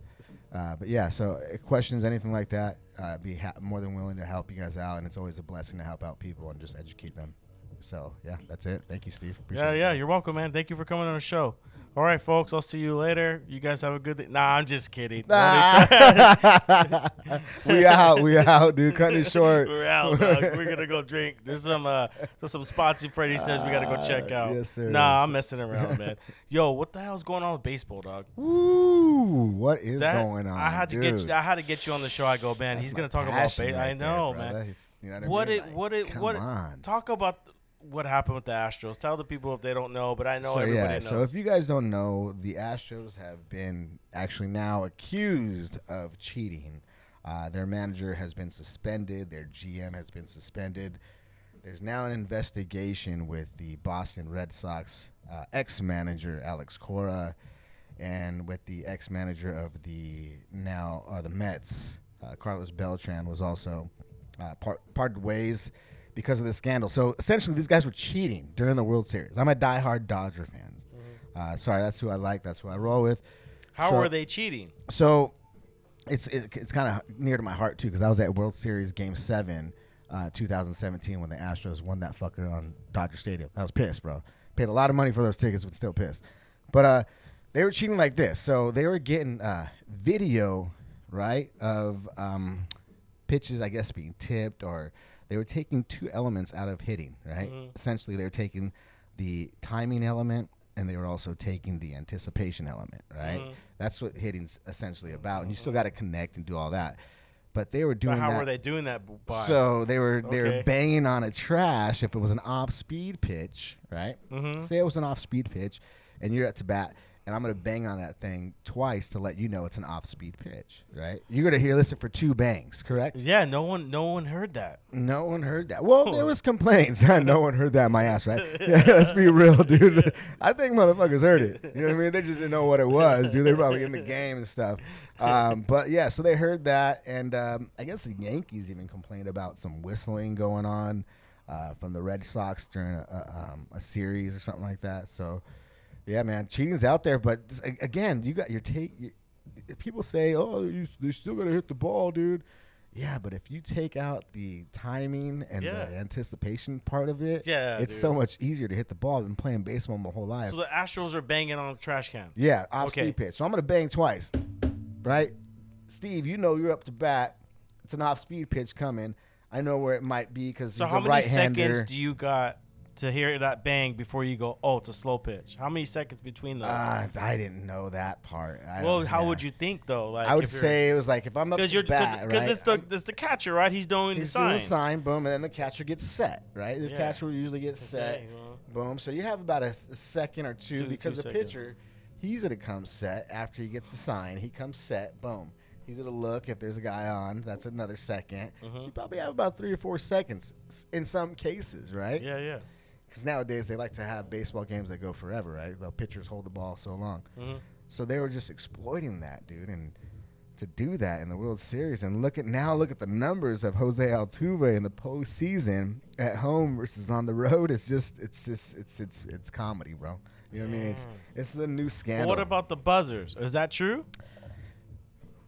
Uh, but yeah, so uh, questions, anything like that, uh, be ha- more than willing to help you guys out, and it's always a blessing to help out people and just educate them. So yeah, that's it. Thank you, Steve. Appreciate yeah, it. yeah. You're welcome, man. Thank you for coming on the show. All right, folks. I'll see you later. You guys have a good day. Nah, I'm just kidding. Ah. we out, we out, dude. Cutting it short. We're out, dog. We're gonna go drink. There's some uh there's some spots in Freddy says we gotta go check Ah, out. yes, sir, Nah, yes, I'm sir. messing around, man. Yo, what the hell's going on with baseball, dog? Woo! What is That- going on? I had to get you, I had to get you on the show. I go, man. That's he's gonna talk about baseball. right I know, there, man. you know What I mean? it what it come what on. talk about what happened with the Astros. Tell the people if they don't know, but I know so everybody yeah, knows. so if you guys don't know, the Astros have been actually now accused of cheating. Uh, their manager has been suspended. Their GM has been suspended. There's now an investigation with the Boston Red Sox uh, ex-manager Alex Cora, and with the ex-manager of the now uh, the Mets, uh, Carlos Beltran, was also uh, part parted ways because of this scandal. So essentially, these guys were cheating during the World Series. I'm a diehard Dodger fan. Uh, sorry, that's who I like. That's who I roll with. How so- are they cheating? So it's it, it's kind of near to my heart too because I was at World Series Game Seven, uh, 2017 when the Astros won that fucker on Dodger Stadium. I was pissed, bro. Paid a lot of money for those tickets, but still pissed. But uh, they were cheating like this. So they were getting uh, video, right, of um, pitches, I guess, being tipped, or they were taking two elements out of hitting, right? Mhm. Essentially, they were taking the timing element and they were also taking the anticipation element, right? Mhm. That's what hitting's essentially about, and you still got to connect and do all that. But they were doing But how that. were they doing that? By? So they were they were banging on a trash if it was an off speed pitch, right? Mhm. Say it was an off speed pitch, and you're at to bat, and I'm gonna bang on that thing twice to let you know it's an off speed pitch, right? You're gonna hear listen for two bangs, correct? yeah, no one, no one heard that. No one heard that. Well, there was complaints. no one heard that. My ass, right? Yeah, let's be real, dude. I think motherfuckers heard it. You know what I mean? They just didn't know what it was, dude. They're probably in the game and stuff. Um, but yeah, so they heard that, and um, I guess the Yankees even complained about some whistling going on uh, from the Red Sox during a, a, um, a series or something like that. So yeah, man, cheating's out there. But this- again, you got your take. You, people say, "Oh, you, you still gotta hit the ball, dude." Yeah, but if you take out the timing and Yeah. the anticipation part of it, Yeah, it's dude. so much easier to hit the ball than playing baseball my whole life. So the Astros are banging on trash can. yeah, off Okay. speed pitch. So I'm gonna bang twice, right? Steve, you know you're up to bat. It's an off speed pitch coming. I know where it might be because So he's how a many right-hander. seconds do you got to hear that bang before you go? Oh, it's a slow pitch. How many seconds between those? uh, I didn't know that part. I well, how yeah. would you think though? Like I would say it was like if I'm up because to bat, because right? it's the it's the catcher, right? He's doing He's the doing sign. a sign, boom, and then the catcher gets set, right? The Yeah. catcher usually gets set, Okay, well, boom. So you have about a second or two, Two- because two the seconds. pitcher, he's gonna come set after he gets the sign. He comes set, boom. He's gonna look if there's a guy on. That's another 2nd So Mhm. you probably have about three or four seconds in some cases, right? Yeah, yeah. Because nowadays they like to have baseball games that go forever, right? The pitchers hold the ball so long. hmm So they were just exploiting that, dude, and to do that in the World Series and look at now look at the numbers of Jose Altuve in the postseason at home versus on the road. It's just it's just it's it's it's comedy, bro. You know what I mean? It's it's the new scandal. what about the buzzers? Is that true?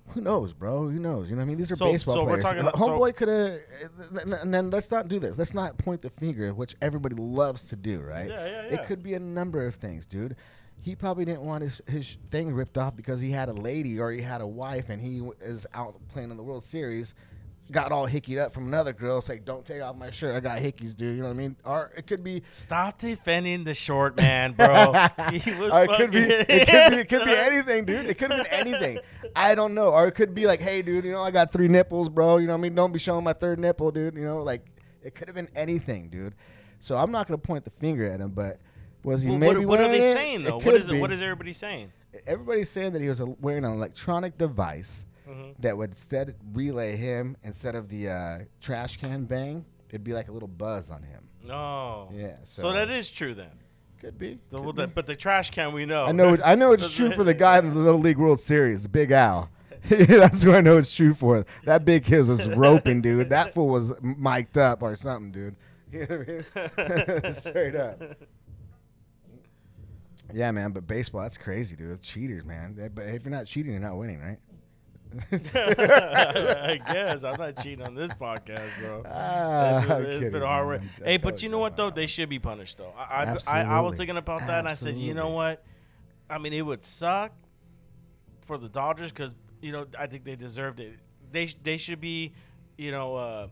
Who knows, bro? Who knows? You know what I mean? These are So- baseball so we're players. talking about- so- Homeboy could have. And then let's not do this. Let's not point the finger, which everybody loves to do, right? Yeah, yeah, yeah. It could be a number of things, dude. He probably didn't want his, his thing ripped off because he had a lady or he had a wife and he w- is out playing in the World Series. Got all hickied up from another girl, say, "Don't take off my shirt. I got hickeys, dude." You know what I mean? Or it could be Stop defending the short man, bro. It could be it could be it could be anything, dude. It could be anything. I don't know. Or it could be like, hey, dude, you know, I got three nipples, bro. You know what I mean? Don't be showing my third nipple, dude. You know, like it could have been anything, dude. So I'm not gonna point the finger at him, but was he Well, maybe what, what are they it? saying though? What could be. what is everybody saying? Everybody's saying that he was wearing an electronic device Mhm. that would instead relay him instead of the uh, trash can bang. It'd be like a little buzz on him. No. Yeah. So, So, that is true then. could be. The, could well, the- but the trash can we know. I know. It's, I know it's true for the guy in the Little League World Series, the Big Al. That's who I know it's true for. That big kid was roping, dude. That fool was mic'd up or something, dude. You know what I mean? Straight up. Yeah, man. But baseball, that's crazy, dude. It's cheaters, man. But if you're not cheating, you're not winning, right? I guess I'm not cheating on this podcast, bro. Ah, It's- it's kidding, been hard work. Hey, but you know what though? They should be punished though. I I, I, I was thinking about that and I said, you know what? I mean, it would suck for the Dodgers because you know I think they deserved it. They they should be, you know, uh,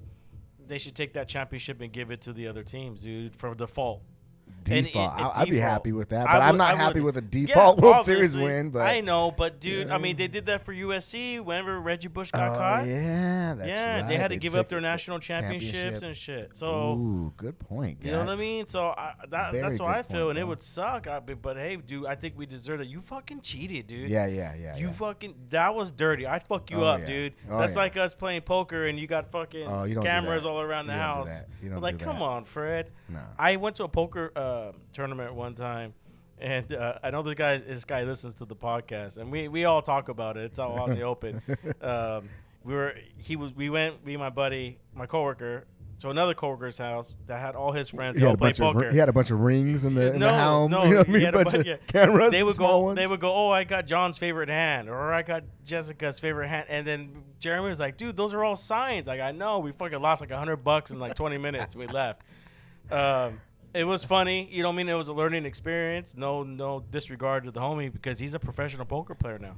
they should take that championship and give it to the other teams, dude, for default. Default. it- I'd be happy with that, but I'm not happy would- with a Yeah, default World Series win. But I know, but dude, Yeah. I mean, they did that for USC whenever Reggie Bush got oh caught. yeah, that's yeah, they had to They give up their national championships championship. and shit. So Ooh, good point. you know what I mean? So I, that, that's what I feel, point, and it would suck. I, but, but hey, dude, I think we deserve it. You fucking cheated, dude. Yeah, yeah, yeah. You yeah. fucking that was dirty. I'd fuck you Oh, up, yeah. dude. Oh, That's yeah. like us playing poker and you got fucking Oh, you don't do cameras all around the You don't do house. that. You don't like, come on, Fred. No. I went to a poker uh, uh, tournament one time, and uh, I know this guy this guy listens to the podcast, and we, we all talk about it. It's all out in the open. Um, we were he was we went me and my buddy my coworker to another coworker's house that had all his friends. He had, a bunch of, he had a bunch of rings in the, in no, the helm. no, you know what I he mean? had a bunch bu- of yeah. cameras. They would go. Ones. They would go. Oh, I got John's favorite hand, or I got Jessica's favorite hand, and then Jeremy was like, "Dude, those are all signs." Like, I know. We fucking lost like hundred bucks in like twenty minutes. We left. Um, it was funny. You know I mean? It was a learning experience. No, no disregard to the homie because he's a professional poker player now.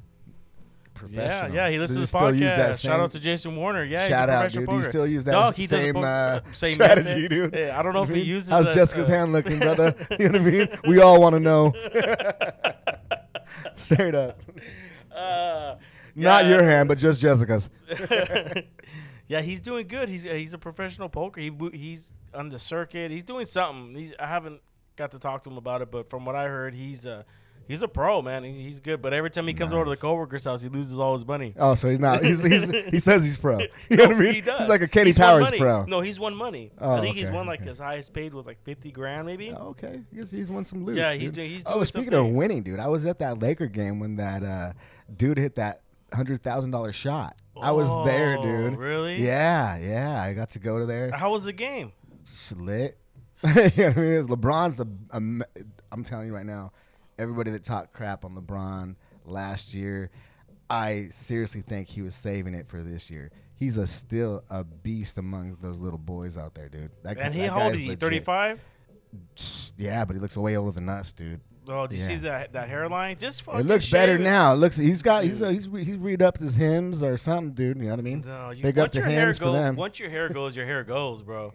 Yeah, Professional. yeah. He Does listens to the still use that podcast. Shout out to Jason Warner. Yeah, Shout he's a out, professional dude. Do you poker. still use that Dog, he same, poker- uh, same strategy, method. dude? Yeah, I don't know if he uses. How's that, Jessica's uh, hand looking, brother? you know what I mean? We all want to know. Straight up. Uh, Not yeah. your hand, but just Jessica's. Yeah, he's doing good. He's he's a professional poker. He he's on the circuit. He's doing something. He's, I haven't got to talk to him about it, but from what I heard, he's a he's a pro man. He, he's good. But every time he comes over to the Nice. coworker's house, he loses all his money. Oh, so he's not. He's, he's, he says he's pro. You know what I mean? He does. He's like a Kenny He's Powers pro. No, he's won money. Oh, I think he's won like okay. his highest paid was like fifty grand, maybe. Oh, okay. Guess he's won some loot. Yeah, he's dude. doing- he's Oh, doing some speaking of winning, dude, I was at that Laker game when that uh, dude hit that hundred thousand dollar shot. I was there, Oh, dude. Really? Yeah, yeah. I got to go to there. How was the game? Slit. you know what I mean? It's LeBron's the. Um, I'm telling you right now, everybody that talked crap on LeBron last year, I seriously think he was saving it for this year. He's a still a beast among those little boys out there, dude. That, And he that how old guy's is he? legit. Thirty five. Yeah, but he looks way older than us, dude. Oh, do you see that that hairline? Just fucking It looks better it. now. It looks he's got he's uh, he's re- he's read up his hymns or something, dude. You know what I mean? No, you, Big up once the your hair hymns for goes, them. Once your hair goes, your hair goes, bro.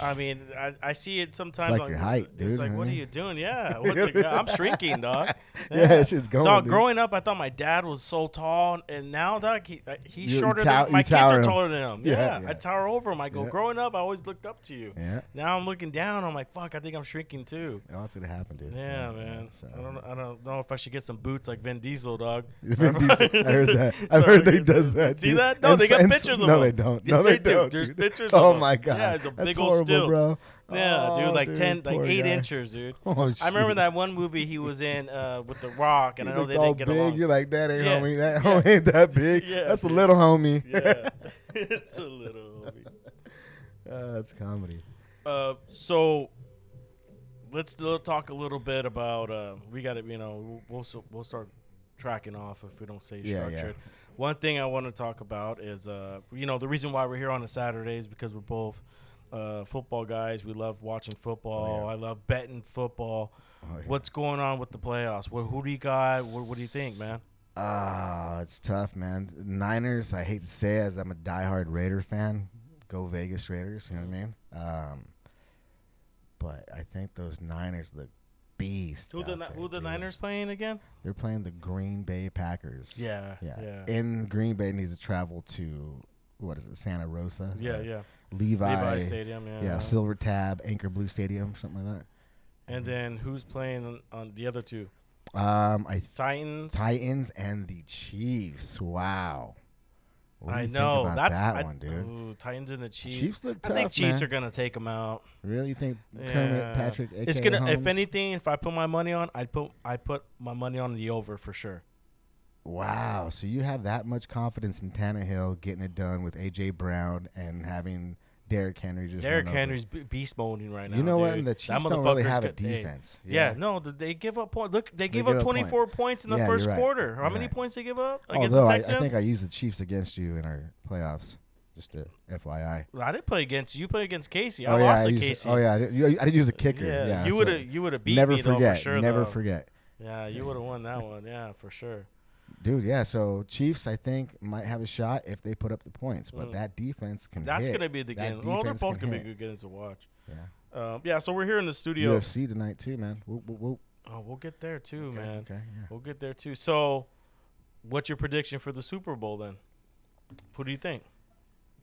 I mean, I, I see it sometimes. like on- your height, dude. It's like, you what are you doing? Yeah, what the- I'm shrinking, dog. Yeah, that shit's going, Dog, dude. growing up, I thought my dad was so tall, and now, dog, he, uh, he's You- you shorter tow- than my you kids are him. taller than him. Yeah, Yeah, yeah. I tower over him. I go, Yeah. growing up, I always looked up to you. Yeah. Now I'm looking down. I'm like, fuck, I think I'm shrinking too. Oh, that's gonna happen, dude. Yeah, man. So. I don't. I don't know if I should get some boots like Vin Diesel, dog. Vin Diesel, I heard that. I've heard that he does that. See that? No, they got s- and s- pictures of No, they don't. No, they they, do. don't. There's pictures Oh my god. Yeah, it's a big old horrible, stilts. bro. Yeah, Oh, dude, like dude, ten, like eight guy. inches, dude. Oh, I remember that one movie he was in uh, with The Rock, and He I know they didn't get big. along. You're like that ain't Yeah. homie. That Yeah. homie ain't that big. Yeah, That's a little homie. yeah, it's a little. homie. Uh, that's comedy. Uh, so let's still talk a little bit about. Uh, we got to, you know, we'll we'll, start tracking off if we don't say yeah. structured. One thing I want to talk about is, uh, you know, the reason why we're here on a Saturday is because we're both uh, football guys. We love watching football. Oh, yeah. I love betting football. Oh, yeah. What's going on with the playoffs? What, who do you got? What, what do you think, man? Ah, it's tough, man. Niners. I hate to say, it, as I'm a diehard Raider fan, go Vegas Raiders. You know what I mean? Um, but I think those Niners look beast. Who the there, who the dude. Niners playing again? They're playing the Green Bay Packers. Yeah, yeah. yeah, In Green Bay needs to travel to what is it, Santa Rosa? yeah, Uh, yeah. Levi. Levi Stadium. Yeah, Yeah, Silver Tab, Anchor Blue Stadium, something like that. And then who's playing on, on the other two? Um, I th- Titans. Titans and the Chiefs. Wow. What I know that's that I- one, dude. Ooh, Titans and the Chiefs. Chiefs look tough, I think Chiefs man. are gonna take them out. Really, you think Yeah. Kermit Patrick? It's gonna. If anything, if I put my money on, I'd put I put my money on the over for sure. Wow. So you have that much confidence in Tannehill getting it done with AJ Brown and having Derrick Henry just. Derrick. Henry's be- beast moding right now. You know what? dude. And the Chiefs don't really have a got- hey, defense. Yeah. no, they give up points. Look, they gave give up up 24 points in the Yeah, first right. quarter. How You're many right. points they give up oh, against Although the I, I think I used the Chiefs against you in our playoffs. Just a FYI. I, didn't play against you. You played against Casey. I oh yeah, lost I to used Casey. oh yeah, I didn't, you, I didn't use a kicker. Yeah, Yeah, you would have you would have beat never me though forget. for sure. never though. forget, Yeah, you would have won that one. Yeah, for sure. Dude. Yeah, so Chiefs I think might have a shot if they put up the points, but Mm. that defense can. That's hit. gonna be the That game. Well, they're both gonna be good games to watch. Yeah. Um, yeah, so we're here in the studio. UFC tonight too, man. Whoop, whoop, whoop. Oh, we'll get there too, Okay, man. Okay, yeah. We'll get there too. So, what's your prediction for the Super Bowl then? Who do you think?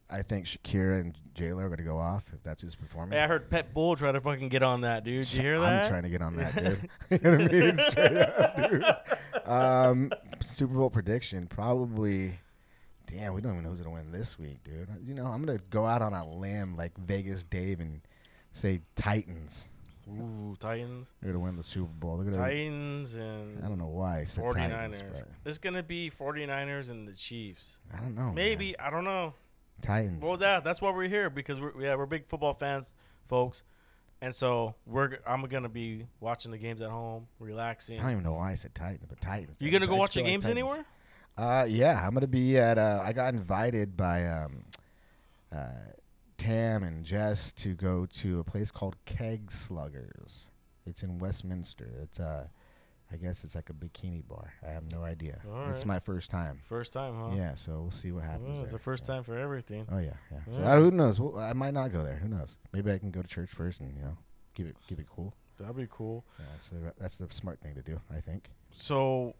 I think Shakira and J Lo are gonna go off if that's who's performing. Hey, I heard Pitbull try to fucking get on that, dude. Did you hear that? I'm trying to get on that, dude. you know what I mean? Straight up, dude. Um, Super Bowl prediction probably. Damn, we don't even know who's gonna win this week, dude. You know, I'm gonna go out on a limb like Vegas Dave and say Titans. Ooh, Titans. They're gonna win the Super Bowl. They're gonna. Titans and I don't know why I said 49ers. Titans, It's going to be 49ers and the Chiefs. I don't know. man. Maybe, I don't know. Titans. Well, that that's why we're here because we're yeah, we're big football fans, folks. And so we're I'm going to be watching the games at home, relaxing. I don't even know why I said Titans, but Titans. You going to just- go watch the feel like games anywhere? Uh, yeah, I'm gonna be at. Uh, I got invited by um, uh, Tam and Jess to go to a place called Keg Sluggers. It's in Westminster. It's uh, I guess it's like a bikini bar. I have no idea. All It's right. my first time. First time, huh? Yeah, so we'll see what happens. Well, it's the first Yeah. time for everything. Oh yeah, yeah. So I, who knows? Well, I might not go there. Who knows? Maybe I can go to church first and you know keep it keep it cool. That'd be cool. Yeah, that's the, that's the smart thing to do. I think. So,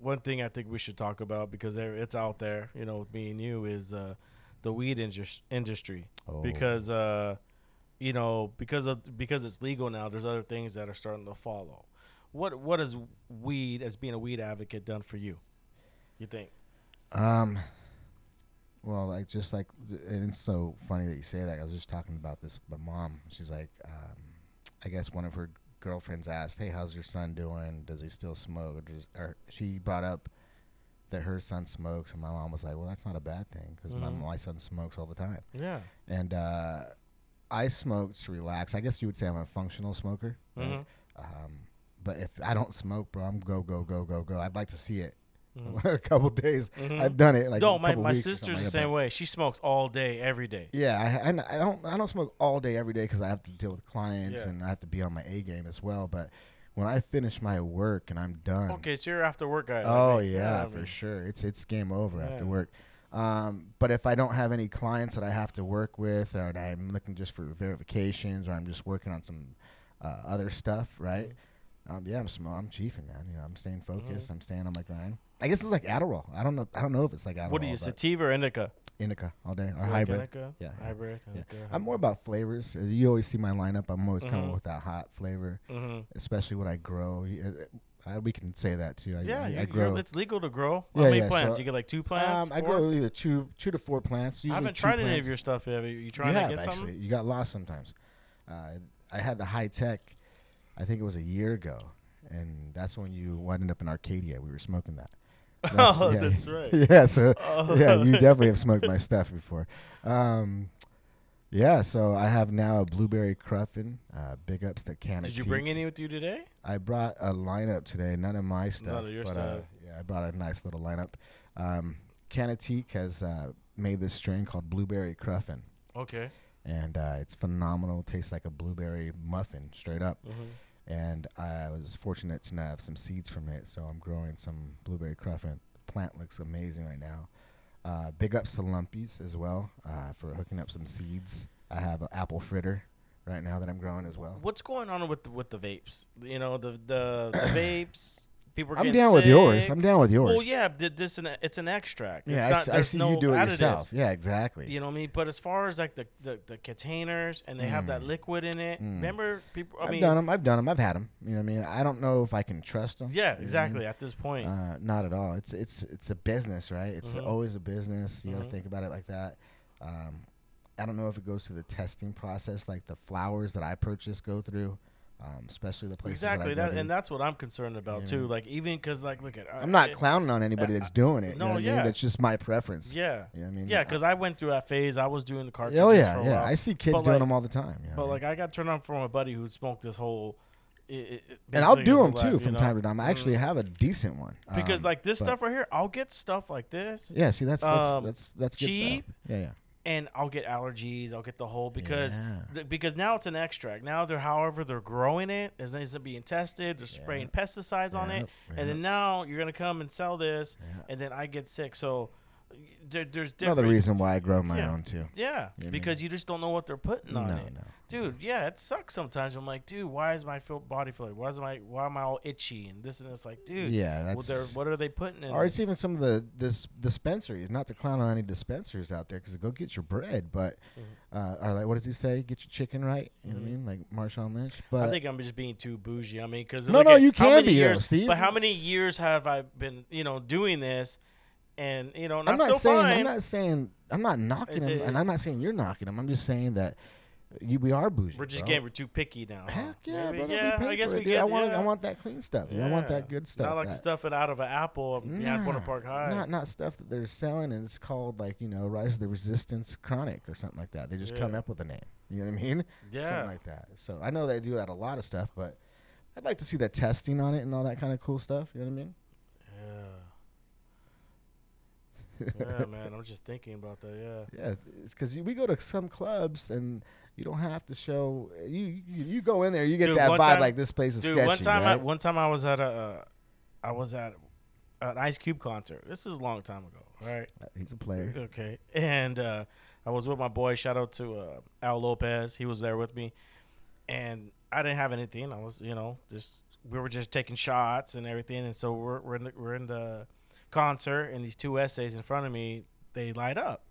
one thing I think we should talk about because it's out there, you know, with me and you, is uh, the weed indus- industry. Oh. Because, uh, you know, because of because it's legal now, there's other things that are starting to follow. What what has weed, as being a weed advocate, done for you? You think? Um. Well, like just like, and it's so funny that you say that. I was just talking about this with my mom. She's like, um, I guess one of her girlfriends asked, "Hey, how's your son doing? Does he still smoke?" Or, or she brought up that her son smokes, and my mom was like, "Well, that's not a bad thing because Mhm. my my son smokes all the time." Yeah. And uh, I smoke to relax. I guess you would say I'm a functional smoker. right? Mhm. Um, but if I don't smoke, bro, I'm go go go go go. I'd like to see it. Mhm. a couple days. Mhm. I've done it like no, my, my sister's something the like same way. She smokes all day, every day. Yeah, I, I, I don't I don't smoke all day every day because I have to deal with clients Yeah. and I have to be on my A game as well. But when I finish my work and I'm done, Okay, so you're after work guy. oh me. yeah, for sure. It's it's game over Yeah. after work. Um, but if I don't have any clients that I have to work with, or I'm looking just for verifications, or I'm just working on some uh, other stuff, right? Mm-hmm. Um, yeah, I'm sm- I'm chiefing, man. You know, I'm staying focused. I'm staying on my grind. I guess it's like Adderall. I don't know. I don't know if it's like Adderall. What do you, sativa or indica? indica all day or like hybrid. Indica? Yeah, yeah. Hybrid. Yeah. Okay, I'm more about flavors. Uh, You always see my lineup. I'm always Mhm. coming with that hot flavor, Mm-hmm. especially what I grow. Y- uh, uh, we can say that too. I, Yeah, I, I grow. it's legal to grow. How Yeah, many yeah, plants? so, you get like two plants. Um, I grow either two, two to four plants. I haven't tried any of your stuff yet. Are you trying you to have, get actually. something? You got lost sometimes. Uh, I had the high tech. I think it was a year ago, and that's when you wound up in Arcadia. We were smoking that. oh, yeah, that's right. yeah, so Oh. yeah, you definitely have smoked my stuff before. Um, Yeah, so I have now a blueberry cruffin. Uh, big ups to Canada. Did you bring any with you today? I brought a lineup today. None of my stuff, of your but uh, stuff. yeah, I brought a nice little lineup. Um, Canatique has uh, made this strain called blueberry cruffin, Okay. and uh, it's phenomenal. Tastes like a blueberry muffin, straight up. Mm-hmm. And I was fortunate to have some seeds from it, so I'm growing some blueberry cruffin. Plant looks amazing right now. Uh, big ups to Lumpies as well uh, for hooking up some seeds. I have an apple fritter right now that I'm growing as well. What's going on with the, with the vapes? You know the the, the vapes. People are I'm down with yours. I'm down with yours. Well, yeah, this an, it's an extract. yeah. it's I not, I, there's see no you do it additives. yourself. Yeah, exactly. You know what I mean? But as far as like the, the, the containers and they have that Mm. liquid in it, Mm. remember people? I I've mean, done them. I've done them. I've had them. You know what I mean? I don't know if I can trust them. yeah, exactly. At this point, Uh, not at all. It's it's it's a business, right? It's Mhm. always a business. You got Mhm. to think about it like that. Um, I don't know if it goes through the testing process like the flowers that I purchase go through, um, especially the places exactly that I that, and that's what I'm concerned about Yeah. too. Like even because like look at I'm not uh, clowning on anybody uh, that's doing it. no, you know what I yeah. mean? That's just my preference. Yeah, You know what I mean? yeah. Because I went through that phase. I was doing the cartridges. oh yeah, for a yeah. while. I see kids But, doing like- them all the time. You know But like? I got turned on from a buddy who smoked this whole. i- i- i- and I'll do them too life, from know? time to time. I actually Mm. have a decent one. because Um, like this stuff right here, I'll get stuff like this, Yeah, see that's that's um, that's, that's good cheap, stuff. Yeah, yeah. And I'll get allergies. I'll get the whole because Yeah. th- because now it's an extract. Now they're however they're growing it, it isn't being tested. They're spraying pesticides on it, and then now you're gonna come and sell this, and then I get sick. So there, there's Another reason why I grow my Yeah. own too. Yeah, You know? because you just don't know what they're putting on no. it. Dude, yeah, it sucks sometimes. I'm like, dude, why is my body feeling? Why is my why am I all itchy and this and it's like, dude, Yeah, that's. they're, what are they putting in? or it's even some of the this dispensaries. Not to clown on any dispensaries out there, because go get your bread. But uh, or like, what does he say? Get your chicken right. You know what I Mhm. mean? Like Marshawn Lynch. But I think I'm just being too bougie. I mean, because No, no, you can be, though, years, Steve. But how many years have I been, you know, doing this? And you know, and I'm I'm, not saying fine. I'm not saying I'm not knocking It's him, a- and I'm not saying you're knocking him. I'm just saying that you, we are bougie. We're just bro. getting we're too picky now. Heck yeah, Maybe- brother. yeah. I guess we it, get. I want yeah. I want that clean stuff. Know, I want that good stuff. Not like that- stuffing out of an apple Buena Park High. Not not stuff that they're selling and it's called like, you know, Rise of the Resistance Chronic or something like that. They just come up with a name. You know what I mean? yeah. Something like that. So I know they do that a lot of stuff, but I'd like to see that testing on it and all that kind of cool stuff. You know what I mean? yeah. Yeah, man. I'm just thinking about that. Yeah. Yeah, it's because we go to some clubs and you don't have to show. You you, you go in there, you get Dude, that vibe time- like this place is Dude, sketchy. one time, I, one time I was at a, uh, I was at an Ice Cube concert. This is a long time ago, right? He's a player. Okay, and uh, I was with my boy. Shout out to uh, Al Lopez. He was there with me, and I didn't have anything. I was, you know, just we were just taking shots and everything. And so we're we're in the, we're in the concert, and these two essays in front of me, they light up.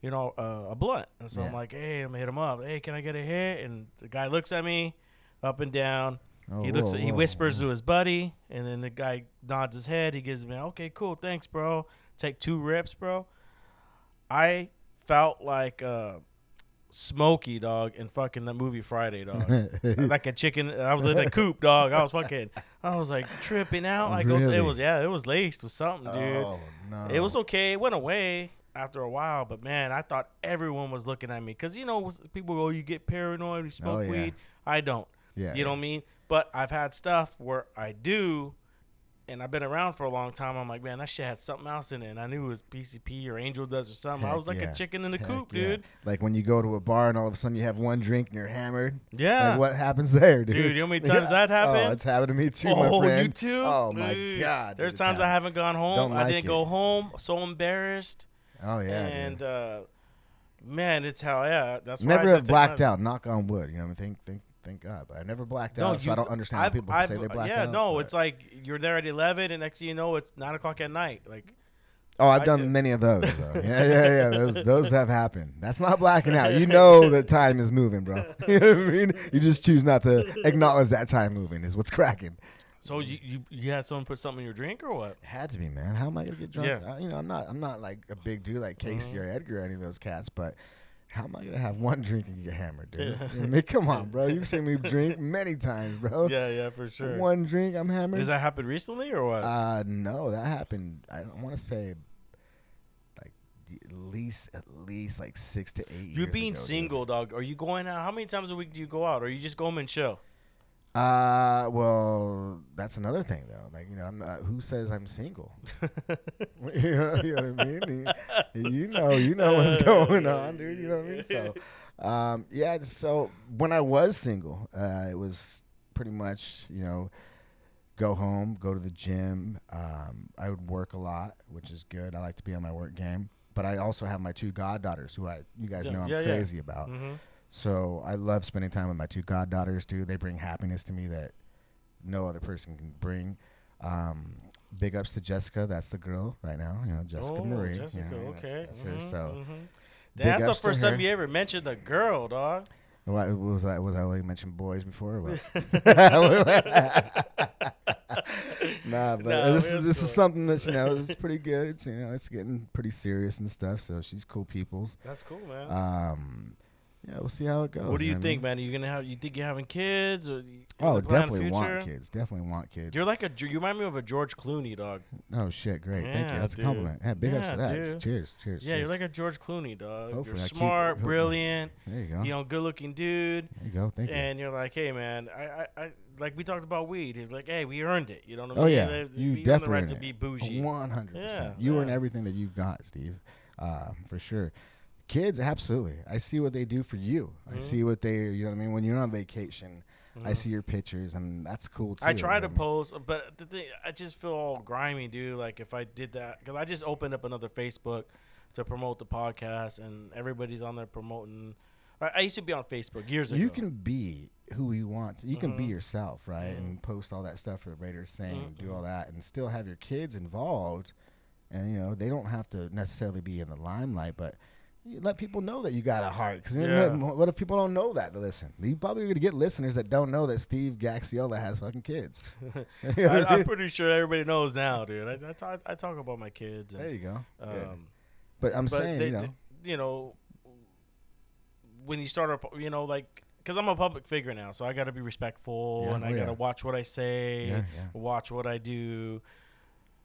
You know, uh, a blunt, and so I'm like, "Hey, I'm gonna hit him up. Hey, can I get a hit?" And the guy looks at me, up and down, Oh, he looks. whoa, he whoa, whispers whoa. to his buddy, and then the guy nods his head. He gives me, "Okay, cool, thanks, bro." Take two rips, bro. I felt like uh, Smokey dog in fucking the movie Friday, dog. like a chicken. I was in a coop, dog. I was fucking. I was like tripping out. I go. Oh, really? It was yeah. It was laced with something, dude. Oh no! It was okay. It went away after a while, but man, I thought everyone was looking at me because you know people go, oh, "You get paranoid, you oh, smoke Oh, yeah. weed." I don't. Yeah, You know what I mean? But I've had stuff where I do, and I've been around for a long time. I'm like, man, that shit had something else in it. And I knew it was PCP or Angel Dust or something. I was like yeah. a chicken in the Heck coop, yeah. dude. Like when you go to a bar and all of a sudden you have one drink and you're hammered. Yeah. Like what happens there, dude? Dude, you know how many times that happened? Oh, it's happened to me too, oh, my friend. you too? Oh my Dude. god. There's times I haven't gone home. Don't I like didn't go home. So embarrassed. Oh yeah. and dude. uh, man, it's how yeah. That's why I never have blacked out. Knock on wood. You know what I mean? Thank, thank, God. But I never blacked No, out, so I don't understand how I've- people say I've- they blacked yeah, out. Yeah, no, but- it's like you're there at 11, and next thing you know, it's nine o'clock at night. Like, Oh, I've I done did. many of those. Though. yeah, yeah, yeah. Those those have happened. That's not blacking out. You know that time is moving, bro. you know what I mean? You just choose not to acknowledge that time moving is what's cracking. so you, you you had someone put something in your drink or what? Had to be, man. How am I gonna get drunk? Yeah. Uh, you know, I'm not. I'm not like a big dude like Casey Mhm. or Edgar or any of those cats, but. How am I gonna have one drink and get hammered, dude? What I mean, come on, bro. You've seen me drink many times, bro. Yeah, yeah, for sure. One drink, I'm hammered. Does that happen recently or what? Uh, no, that happened. I don't want to say like at least at least like six to eight. You years being ago, dude. single, dog. Are you going out? How many times a week do you go out? Or you just go home and chill? Uh, well, that's another thing though. Like you know, I'm not, who says I'm single? you, know, you know what I mean? You, you know, you know what's going on, dude. You know what I mean? So, um, yeah. So when I was single, uh, it was pretty much you know, go home, go to the gym. Um, I would work a lot, which is good. I like to be on my work game. But I also have my two goddaughters, who I you guys Yeah, know I'm yeah, yeah. crazy about. hmm So I love spending time with my two goddaughters, too. They bring happiness to me that no other person can bring. Um, big ups to Jessica. That's the girl right now. You know, Jessica oh, Marie. Jessica, Yeah, that's- okay. That's, her. Mhm, So mhm. big That's the first time her. you ever mentioned a girl, dog. What, was I was I only mentioned boys before? Or nah, but Nah, this is this is cool. something that's you know it's pretty good. It's you know it's getting pretty serious and stuff. So she's cool people's. That's cool, man. Um, yeah, we'll see how it goes. what do you I think, man? Are you gonna have? You think you're having kids? Or you Oh, you plan a definitely want kids. Definitely want kids. You're like a. You remind me of a George Clooney, dog. Oh shit! Great, thank you. That's dude. a compliment. Yeah, big ups to that. dude. Cheers, cheers. Yeah, cheers. you're like a George Clooney, dog. Hopefully you're I keep- smart, brilliant. There you go. You know, good-looking dude. there you go. Thank you. and you're like, hey, man, I, I, I, like we talked about weed. He's like, hey, we earned it. You know what I Oh mean? yeah, They- you we earned definitely the right earned to be bougie. One hundred Yeah, percent. You earn everything that you've got, Steve. Uh, for sure. Kids, absolutely. I see what they do for you. I Mhm. see what they. You know what I mean? When you're on vacation, I Mhm. see your pictures, and that's cool too. I try to know what post, but the thing, I just feel all grimy, dude. Like if I did that, because I just opened up another Facebook to promote the podcast, and everybody's on there promoting. I, I used to be on Facebook years I ago. You can be who you want. You can be Mhm. yourself, right? And post all that stuff for the Raiders saying, do Mhm. all that, and still have your kids involved. And you know they don't have to necessarily be in the limelight, but you let people know that you got a heart. Because Yeah. what if people don't know that? To listen, you probably gonna get listeners that don't know that Steve Gaxiola has fucking kids. I, I'm pretty sure everybody knows now, dude. I, I, talk, I talk about my kids. there you go. Yeah. um, But I'm but saying, they, you know, they- you know, when you start up, you know, like, because I'm a public figure now, so I got to be respectful, Yeah, and oh, I got to watch what I say, yeah, yeah. watch what I do.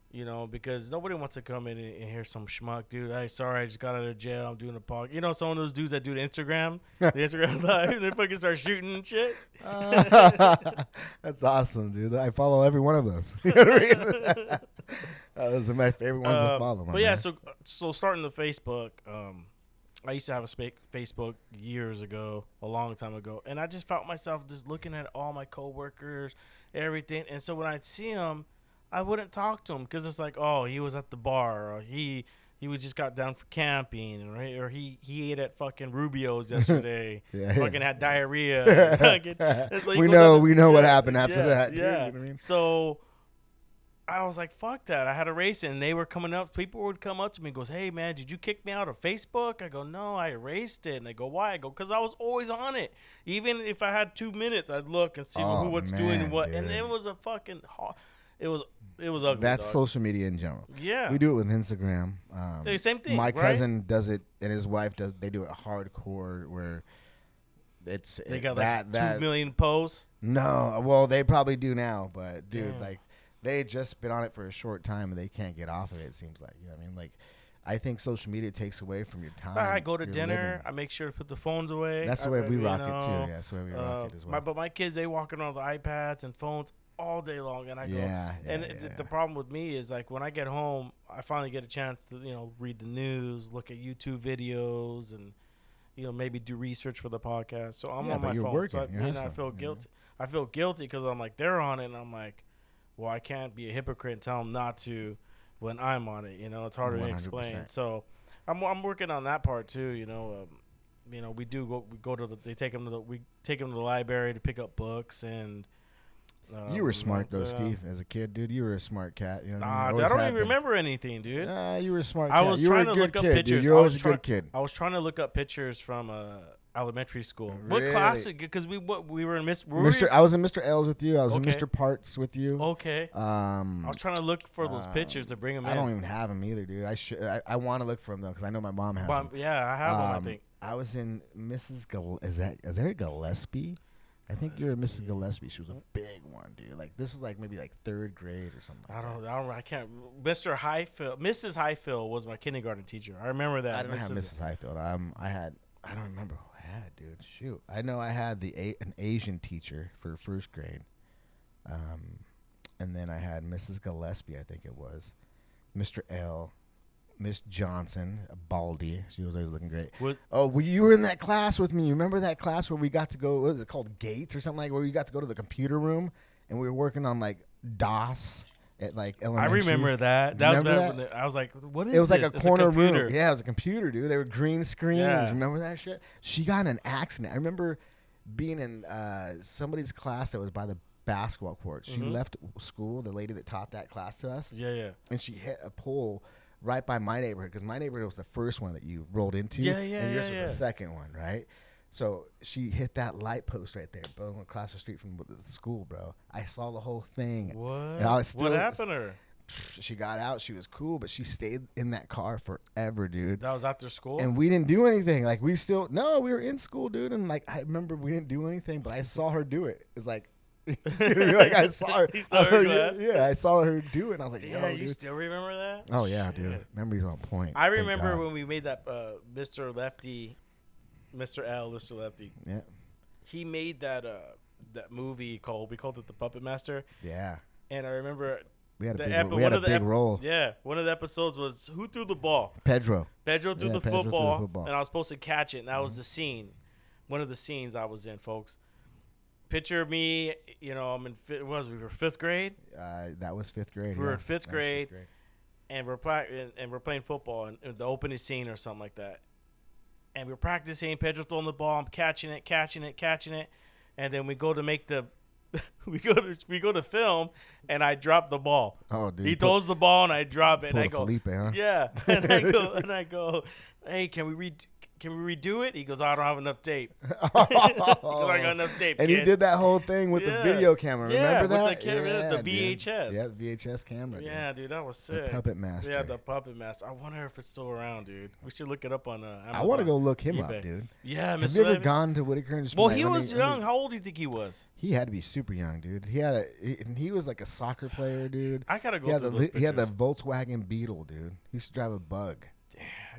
You know, because nobody wants to come in and, and hear some schmuck, dude. Hey, sorry, I just got out of jail. I'm doing a podcast. You know, some of those dudes that do the Instagram, the Instagram live, they fucking start shooting and shit. That's awesome, dude. I follow every one of those. You know what I mean? Uh, those are my favorite ones to Um, follow. But yeah, so so starting the Facebook, um, I used to have a spa- Facebook years ago, a long time ago, and I just felt myself just looking at all my coworkers, everything, and so when I'd see them, I wouldn't talk to him because it's like, oh, he was at the bar, or he he was just got down for camping, right? Or he he ate at fucking Rubio's yesterday, Yeah, fucking had diarrhea. Fucking- like we know we know what happened after yeah, that. dude, Yeah. you know what I mean? So I was like, fuck that. I had a race and they were coming up. People would come up to me and goes, hey, man, did you kick me out of Facebook? I go, no, I erased it. And they go, why? I go, because I was always on it. Even if I had two minutes, I'd look and see Oh, who what's doing man, and what. And it was a fucking, ho- it was, it was ugly. That's dog. social media in general. Yeah. We do it with Instagram. Um, Hey, same thing, My right? cousin does it, and his wife does. They do it hardcore, where it's They it- got like that that two million posts. No, well, they probably do now, but dude, Damn. like they just been on it for a short time and they can't get off of it. It seems like you know what I mean. Like, I think social media takes away from your time. I go to dinner. living. I make sure to put the phones away. That's the way I- we rock it too. Yeah, that's the way we rock uh, it as my, well. but my kids, they walking on the iPads and phones all day long, and I go, yeah, yeah, and yeah, the problem with me is like when I get home, I finally get a chance to you know read the news, look at YouTube videos, and you know maybe do research for the podcast. So I'm Yeah, on my phone. working, So I, and I hustling, feel you know? guilty. I feel guilty because I'm like they're on it, and I'm like, well, I can't be a hypocrite and tell them not to when I'm on it. You know, it's harder to 100%. explain. So I'm I'm working on that part too. You know. Um, you know, we do go. We go to the. They take them to the. We take them to the library to pick up books, and um, you were smart though. Steve. As a kid, dude, you were a smart cat. You know what Nah, I, mean? I don't even been. remember anything, dude. Nah, you were a smart. I was you trying to look up kid, pictures. You're I always was a good kid. I was trying to look up pictures from uh, elementary school. What Really? class? Because we what we were in Miss. were we- Mr. I was in Mr. L's with you. I was in Mr. Parts with you. Okay. Um, I was trying to look for those um, pictures to bring them in. I in. don't even have them either, dude. I should. I, I want to look for them though, because I know my mom has them. yeah, I have them. I Um, think I was in Mrs. Gal- is that is there a Gillespie? I think you're Mrs. Gillespie. She was a big one, dude. Like this is like maybe like third grade or something. I don't. I don't. I can't. Mr. Highfield, Mrs. Highfield was my kindergarten teacher. I remember that. that. I didn't have Mrs. Highfield. Um, I had. I don't remember who I had, dude. Shoot, I know I had the a- an Asian teacher for first grade. Um, and then I had Mrs. Gillespie. I think it was, Mr. L, Miss Johnson, Baldy. She was always looking great. Was, Oh, well, you were in that class with me. You remember that class where we got to go? What was it called? Gates or something like? Where we got to go to the computer room and we were working on like DOS at like elementary. I remember that. That was remember back that? the, I was like, "What is It was like a It's corner computer. room. Yeah, it was a computer, dude. They were green screens. Yeah. Remember that shit? She got in an accident. I remember being in uh, somebody's class that was by the basketball court. She Mhm. left school, the lady that taught that class to us, Yeah, yeah. and she hit a pole right by my neighborhood because my neighborhood was the first one that you rolled into. Yeah, yeah, and yours yeah, was yeah. the second one, right? So she hit that light post right there, boom, across the street from the school, bro. I saw the whole thing. What? I was what happened to her? She got out. She was cool, but she stayed in that car forever, dude. That was after school. And we didn't do anything. Like we still no, we were in school, dude. And like I remember we didn't do anything, but I saw her do it. It's like, like I saw her. Saw her yeah, I saw her do it. And I was like, yeah, yo, you dude. still remember that? oh yeah, dude. Shit. Memories on point. I remember when we made that uh, Mr. Lefty, Mr. L, Mr. Lefty. Yeah, He made that uh, that movie called we called it the Puppet Master, yeah. and I remember We had a the big, epi- we had a big ep- role. yeah, one of the episodes was who threw the ball. Pedro. Pedro threw, Yeah, the, Pedro threw the football, football. Mm-hmm. and I was supposed to catch it, and that was the scene, one of the scenes I was in, folks. Picture me, you know, I'm in fi- was we were fifth grade, Uh, that was fifth grade. We were yeah. in fifth That was grade. and we're pla- and, and we're playing football and, and the opening scene or something like that. And we're practicing. Pedro's throwing the ball. I'm catching it, catching it, catching it, and then we go to make the. we go to we go to film, and I drop the ball. Oh, dude. he pull- throws the ball, and I drop it. And I go, Felipe, huh? yeah. And I go, and I go, hey, can we re- can we redo it? He goes, I don't have enough tape. He goes, I got enough tape. And he did that whole thing with Yeah. the video camera. Yeah, Remember with that? the camera, the dude. VHS. Yeah, the VHS camera. dude. Yeah, dude, that was The sick. puppet master. Yeah, the puppet master. I wonder if it's still around, dude. We should look it up on uh, Amazon. I want to go look him eBay. up, dude. Yeah, Have you ever gone to Whitaker and just Well, like, he was me- young. How old do you think he was? He had to be super young, dude. He had a, he, and he was like a soccer player, dude. I gotta go He had, the, he had the. Volkswagen Beetle, dude. He used to drive a Bug.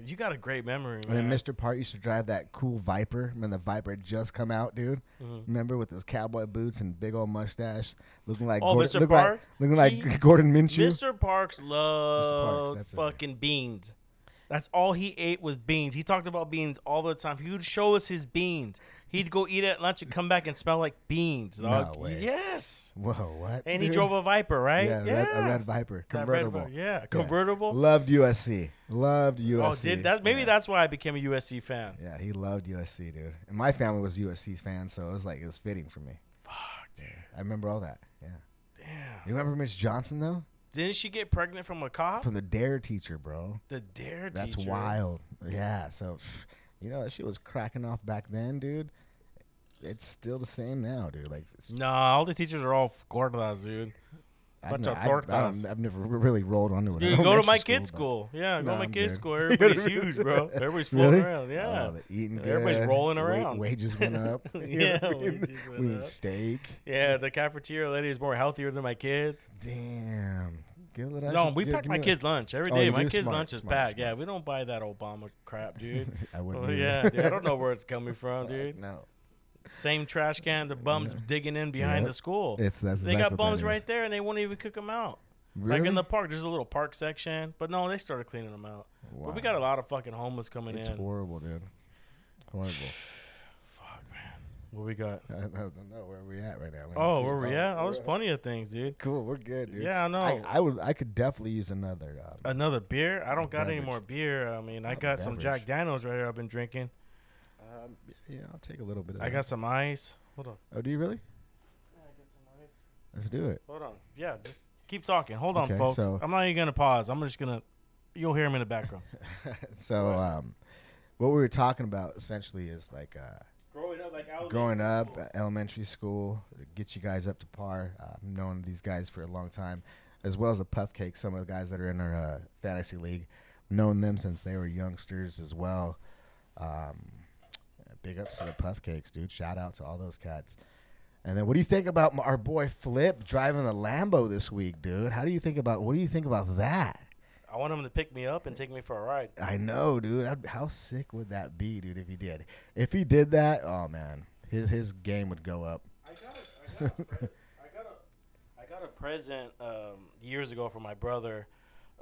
You got a great memory, And man. then Mr. Part used to drive that cool Viper. When the Viper had just come out, dude. Mhm. Remember with his cowboy boots and big old mustache, looking like Oh, Gardner, Mr. look like- Parks? looking like He- Gardner Minshew. Mr. Parks loved that's it. fucking beans. That's all he ate was beans. He talked about beans all the time. He would show us his beans. He'd go eat at lunch and come back and smell like beans. No way. Yes. Whoa, what? And he drove a Viper, right? Yeah, Red, a red Viper, That red convertible. Yeah, convertible. Loved USC. Loved USC. Oh, did that? Maybe Yeah. that's why I became a USC fan. Yeah, he loved USC, dude. And my family was USC fans, so it was like it was fitting for me. Fuck, dude. I remember all that. Yeah. Damn. You remember Miss Johnson though? Didn't she get pregnant from a cop? From the Dare teacher, bro. the dare That's teacher. That's wild. Yeah. So, you know that shit was cracking off back then, dude. It's still the same now, dude. Like, it's, Nah, all the teachers are all gordas, dude. I've, bunch ne- of I, I don't, tortas. I've never really rolled onto it. Dude, go to elementary my kids' but- school. Yeah, go Nah, to my I'm kids' good. school. Everybody's huge, bro. Everybody's floating Really? around. Yeah. Oh, eating good. Everybody's rolling Wa- around. wages went up. Yeah, we wages went we up. steak. yeah, the cafeteria lady is more healthier than my kids. Damn. No, we pack my kids' lunch every oh, day. Oh, my kids' Smart, lunch is smart, packed. smart. Yeah, we don't buy that Obama crap, dude. I wouldn't. Oh either. yeah, dude, I don't know where it's coming from, dude. No. Same trash can the bums digging in behind Yep. the school. It's that's they exactly got bums right there, and they won't even cook them out. Really? Like in the park, there's a little park section, but no, they started cleaning them out. Wow. But we got a lot of fucking homeless coming It's in. horrible, dude. Horrible. What we got? I don't know where we at right now. Let Oh, where we at? Oh, there's we're- plenty of things, dude. Cool, we're good, dude. Yeah, I know. I, I would. I could definitely use another. Um, Another beer? I don't got any more beer. I mean, I Oh, got some Jack. Daniels right here. I've been drinking. um, yeah, I'll take a little bit. Of I that. got some ice. Hold on. Oh, do you really? I got some ice. Let's do it. Hold on. Yeah, just keep talking. Hold on, folks. so- I'm not even gonna pause. I'm just gonna. You'll hear him in the background. so, What? um, what we were talking about essentially is like uh, growing up, like I was growing up, elementary school, get you guys up to par. Uh, I've known these guys for a long time, as well as the Puff Cake. Some of the guys that are in our uh, fantasy league, known them since they were youngsters as well. Um, big ups to the Puff Cakes, dude. Shout out to all those cats. And then, what do you think about our boy Flip driving the Lambo this week, dude? How do you think about what do you think about that? I want him to pick me up and take me for a ride. I know, dude. That'd- how sick would that be, dude? If he did, if he did that, oh man, his his game would go up. I got a, I got a, pre- I got a, I got a present um, years ago from my brother.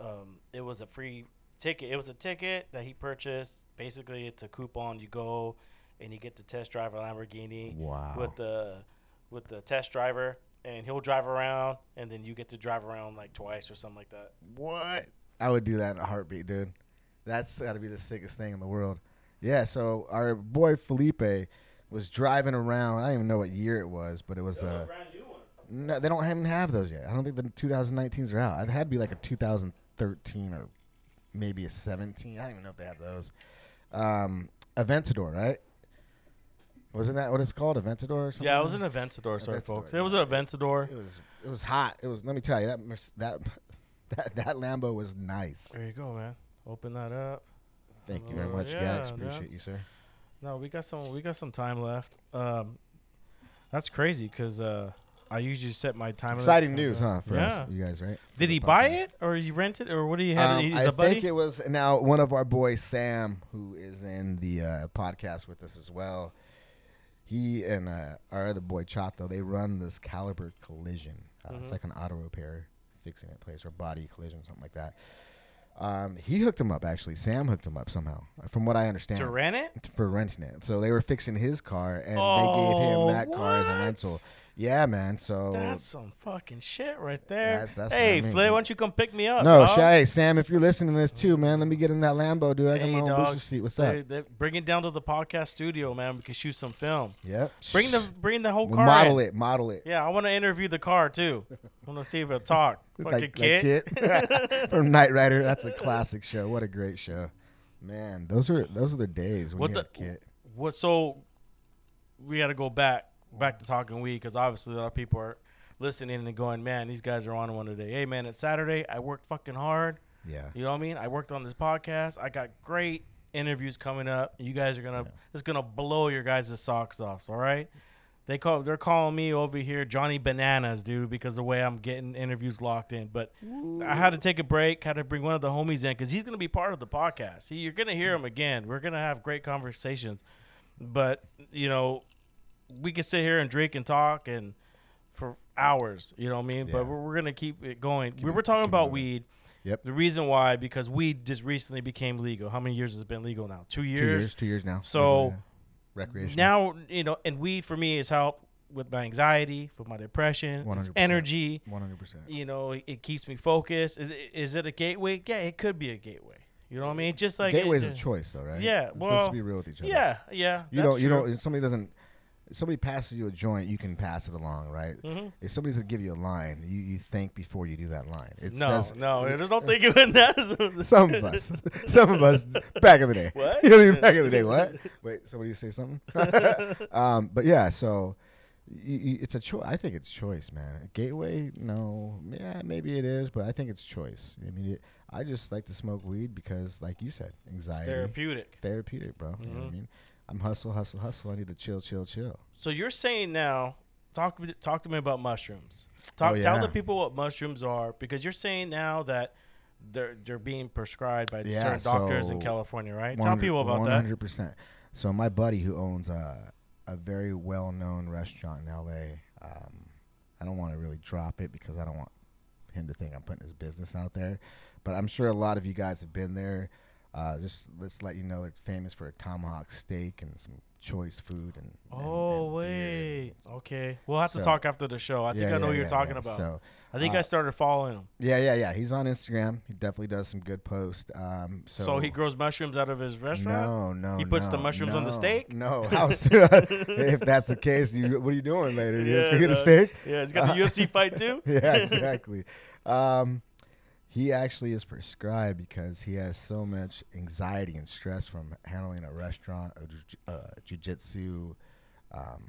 Um, it was a free ticket. It was a ticket that he purchased. Basically, it's a coupon. You go and you get to test drive a Lamborghini Wow. with the with the test driver, and he'll drive around, and then you get to drive around like twice or something like that. What? I would do that in a heartbeat, dude. That's got to be the sickest thing in the world. Yeah. So our boy Felipe was driving around. I don't even know what year it was, but it was uh. brand new one. No, they don't even have those yet. I don't think the 2019s are out. It had to be like a 2013 or maybe a 17. I don't even know if they have those. Um, Aventador, right? Wasn't that what it's called, Aventador or something? Yeah, it was an Aventador, sorry, Aventador, folks. yeah. It was an Aventador. It was. It was hot. It was. Let me tell you that that that that Lambo was nice. There you go, man. Open that up. Thank you very Uh, much, yeah, Gax. yeah. Appreciate you, sir. No, we got some. We got some time left. Um, that's crazy because uh, I usually set my time. Exciting news, uh, huh? For yeah. us, you guys, right? Did he buy it or he rent it or what do you have? Um, He's I a buddy. think it was now one of our boys, Sam, who is in the uh, podcast with us as well. He and uh, our other boy Chato, they run this Caliber Collision. Uh, It's Mhm. like an auto repair fixing it place or body collision, something like that. Um, he hooked him up actually. Sam hooked him up somehow, from what I understand, to rent it. for renting it. So they were fixing his car, and they gave Oh, him that car as a rental. Yeah, man. So That's some fucking shit right there. That's- that's hey, I mean. Flay, why don't you come pick me up? no? Shay, Sam, if you're listening to this too, man, let me get in that Lambo, dude. I got Hey, my own dog. booster seat. What's up? They- bring it down to the podcast studio, man. We can shoot some film. Yep. Bring the bring the whole We'll car. model in. it. Model it. Yeah, I want to interview the car too. I want to see if it'll talk. Fucking Like, like kid. KITT from Knight Rider. That's a classic show. What a great show, man. Those are those are the days when What you the- had KITT. what so we got to go back back to talking weed because obviously a lot of people are listening and going man these guys are on one today. Hey man it's saturday. I worked fucking hard. Yeah. you know what i mean? I worked on this podcast. I got great interviews coming up. You guys are gonna Yeah. it's gonna blow your guys' socks off all right? They call they're calling me over here johnny bananas dude because the way i'm getting interviews locked in. But i had to take a break had to bring one of the homies in because he's gonna be part of the podcast. See you're gonna hear him again. We're gonna have great conversations. But you know we can sit here and drink and talk and for hours you know what i mean Yeah. but we're, we're gonna keep it going we it- were talking about weed Yep. the reason why because weed just recently became legal how many years has it been legal now two years. Two years. Two years now. So, Yeah. recreation. now you know and weed for me has helped with my anxiety with my depression 100%. energy one hundred percent. you know it, it keeps me focused is, it- is it a gateway yeah it could be a gateway you know what i mean just like Gateway's it, a choice, though, right? Yeah, well, let's be real with each other. yeah yeah You don't. You don't. If somebody doesn't. If somebody passes you a joint, you can pass it along, right? Mhm. If somebody's gonna give you a line, you, you think before you do that line. It's no, no, there's no thinking in that. Some of us, some of us, back in the day. What? You know, I mean? back in the day. What? Wait, somebody say something. um, but yeah, so you, you, it's a choice. I think it's choice, man. Gateway, no, yeah, maybe it is, but I think it's choice. I mean, it, I just like to smoke weed because, like you said, It's anxiety, therapeutic. therapeutic, bro. You know what I Mhm. mean? I'm hustle, hustle, hustle. I need to chill, chill, chill. So you're saying now, talk to me- talk to me about mushrooms. Talk, Oh, Tell the people what mushrooms are because you're saying now that they're they're being prescribed by Yeah, certain doctors in California, right? Tell people about that. 100%. So my buddy who owns a, a very well-known restaurant in LA, um, I don't want to really drop it because I don't want him to think I'm putting his business out there, but I'm sure a lot of you guys have been there. Uh, just let's let you know they're famous for a tomahawk steak and some choice food and. and- Oh and beer wait, and- okay. We'll have to talk after the show. I think Yeah, I know yeah, what you're yeah, talking about. So I think uh, I started following him. yeah, yeah, yeah. He's on Instagram. He definitely does some good posts. Um, so, So, he grows mushrooms out of his restaurant. No, no. He puts the no, mushrooms on the steak? No. How if that's the case, you, what are you doing later? You Yeah, gonna get a steak? Yeah, he's got the Uh, UFC fight too. yeah, exactly. Um, he actually is prescribed because he has so much anxiety and stress from handling a restaurant, a ju- uh, jujitsu um,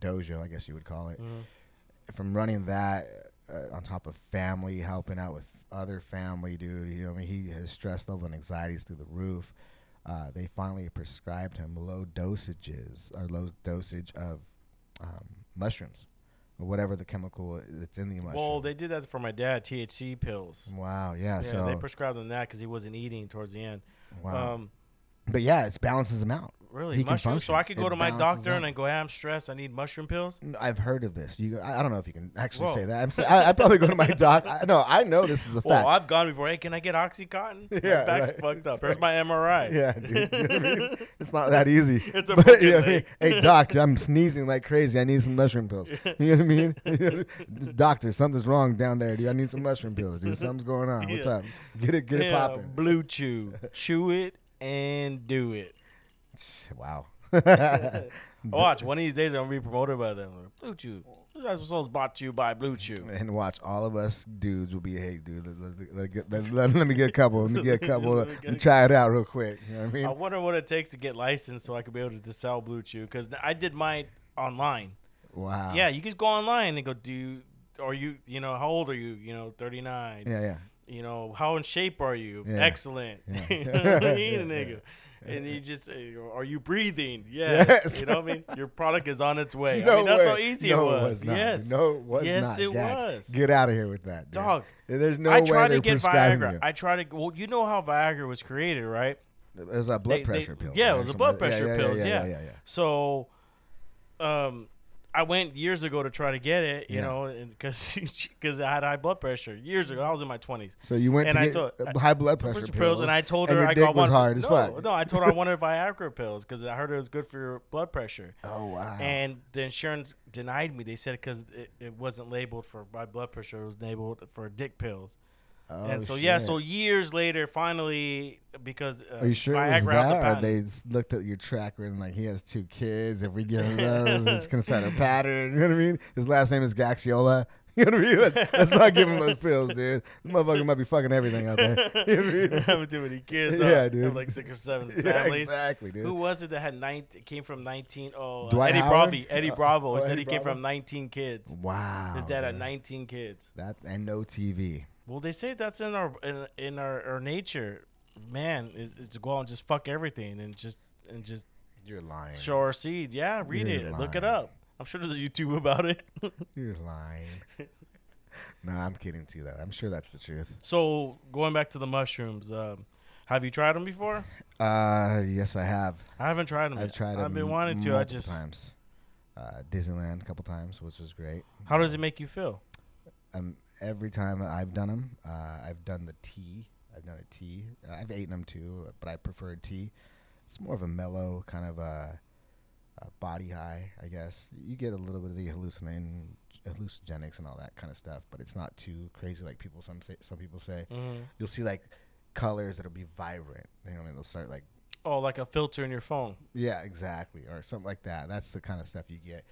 dojo, I guess you would call it. Mhm. From running that uh, on top of family, helping out with other family, dude. You know, I mean, he his stress level and anxiety is through the roof. Uh, they finally prescribed him low dosages or low dosage of um, mushrooms, or whatever the chemical that's in the mushroom. Well, they did that for my dad. THC pills. wow, yeah. Yeah, so they prescribed him that because he wasn't eating towards the end. wow. Um, but yeah, it balances them out. Really, He can mushrooms. So. I could go It to my doctor out. and then go, "Hey, I'm stressed. I need mushroom pills." I've heard of this. You, I I don't know if you can actually Whoa. say that. I'm, sa- I, I probably go to my doc. I, no, I know this is a Well, fact. I've gone before. Hey, can I get OxyContin? Yeah, My Yeah, back's right. fucked up. Here's my MRI. yeah, dude. You know I mean? It's not that easy. It's a But, you know mean? Hey, doc, I'm sneezing like crazy. I need some mushroom pills. You know what I mean? Doctor, something's wrong down there, dude. I need some mushroom pills, dude. Something's going on. What's up? Get it, get it Yeah, popping. Blue Chew. Chew it and do it. Wow. Watch one of these days I'm gonna be promoted by them. Blue Chew. This episode's brought to you by Blue Chew. and watch all of us dudes will be, a hey, dude, let, let- let- get- let- let- let me get a couple. Let me get a couple. Let me Let get me a try it out real quick. You know what I mean? I wonder what it takes to get licensed so I could be able to sell Blue Chew because I did mine online. Wow. Yeah, you just go online and go, do you, are you, you know, how old are you? You know, 39. Yeah, yeah. You know, how in shape are you? Yeah. Excellent. Yeah. you know Yeah, nigga? And you just say, are you breathing? Yes. Yes. You know what I mean? Your product is on its way. No I mean, that's way. how easy no, it was. not. Yes. No, it was not. Yes, not. it was. Get out of here with that, dude. Dog. There's no I way to get Viagra. you. I tried to. Well, you know how Viagra was created, right? It was a blood They- they- pressure pill. yeah, it was a blood pressure yeah, pills, Yeah, yeah. yeah, yeah, yeah. So, um, I went years ago to try to get it, you Yeah. know, because because I had high blood pressure years ago. I was in my twenties. So you went And to I told- high blood pressure Pressure pills, and I told her and your I got one. hard no, fuck. no, I told her I wanted Viagra pills because I heard it was good for your blood pressure. Oh wow. And the insurance denied me. They said because it, it wasn't labeled for my blood pressure, it was labeled for dick pills. Oh, and so yeah, so years later, finally, because uh, Are you sure it was Viagra the that, or they looked at your tracker and like he has two kids? If we give him those, it's gonna start a pattern. You know what I mean? His last name is Gaxiola. You know what I mean? Let's, let's not give him those pills, dude. This motherfucker might be fucking everything out there. You know what I mean? having too many kids. Yeah, dude. Have like six or seven Yeah, families. exactly, dude. Who was it that had nine? Came from nineteen? Oh, uh, Eddie? Bravo. Eddie Uh, Bravo. oh, he said Eddie he came from nineteen kids. Wow. His dad had nineteen kids. That and no TV. Well, they say that's in our in, in our, our nature. Man, is, is to go out and just fuck everything and just and just You're lying. show our seed. Yeah, read You're it. Look it up. I'm sure there's a YouTube about it. You're lying. no, I'm kidding too. Though I'm sure that's the truth. so going back to the mushrooms, um, have you tried them before? Uh, yes, I have. I haven't tried them. I've yet. tried. I've them been wanting to. I just. times. Uh, Disneyland a couple times, which was great. How does it make you feel? Um, every time I've done them, uh, I've done the tea. I've done a tea. Uh, I've eaten them too, but I prefer tea. It's more of a mellow kind of a, a body high, I guess. You get a little bit of the hallucinating, hallucinogenics and all that kind of stuff, but it's not too crazy like people some say. Some people say Mm-hmm. you'll see like colors that'll be vibrant. You know, what I mean, they'll start like Oh, like a filter in your phone. yeah, exactly, or something like that. That's the kind of stuff you get.